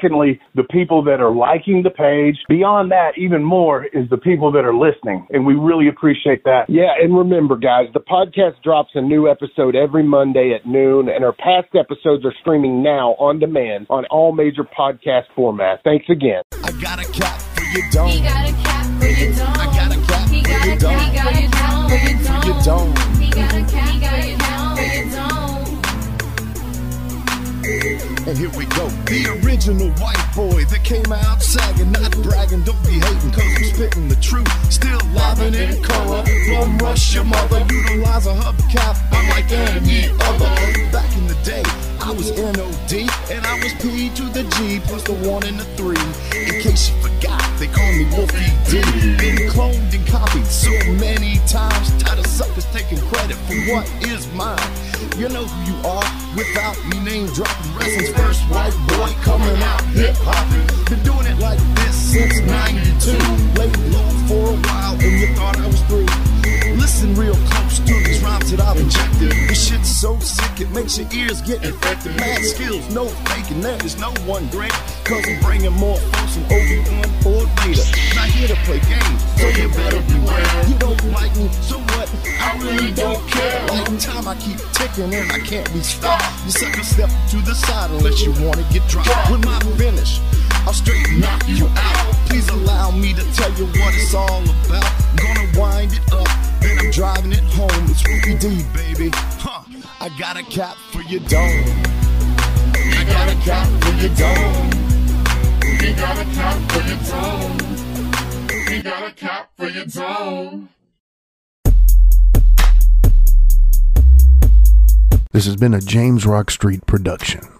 Secondly, the people that are liking the page. Beyond that, even more is the people that are listening. And we really appreciate that. Yeah, and remember, guys, the podcast drops a new episode every Monday at noon, and our past episodes are streaming now on demand on all major podcast formats. Thanks again. I got a cap for your dome. He got a cap for your dome. I got a cap he got for your dome. He got a cap for your dome. He got a cap he got a And here we go. The original white boy that came out sagging, not bragging, don't be hating, cause I'm spitting the truth. Still livin' in color. Bum rush your mother, utilize a hubcap, unlike any other. Back in the day, I was NOD, and I was P to the G, plus the one and the three. In case you forgot, they call me Wolfie D. Been cloned and copied so many times, tired of suckers taking credit for what is mine. You know who you are without me name dropping. Wrestling's first white boy coming out hip hopping. Been doing it like this since 92. Laid low for a while and you thought I was through. Listen real close to these rhymes that I've injected. This shit's so sick it makes your ears get infected. Mad skills, no faking, there is no one great. Cause I'm bringing more folks from Obi-Wan or Vader. Here to play games, so you better beware. You don't like me, so what? I really don't care. Like time I keep ticking and I can't be stopped. You sucker step to the side unless you wanna get dropped. When my finish, I'll straight knock you out. Please allow me to tell you what it's all about. I'm gonna wind it up, then I'm driving it home. It's Ruby D, baby. Huh. I got a cap for your dome. I got a cap for your dome. You got a cap for your dome you got a cap for your dome. This has been a James Rock Street production.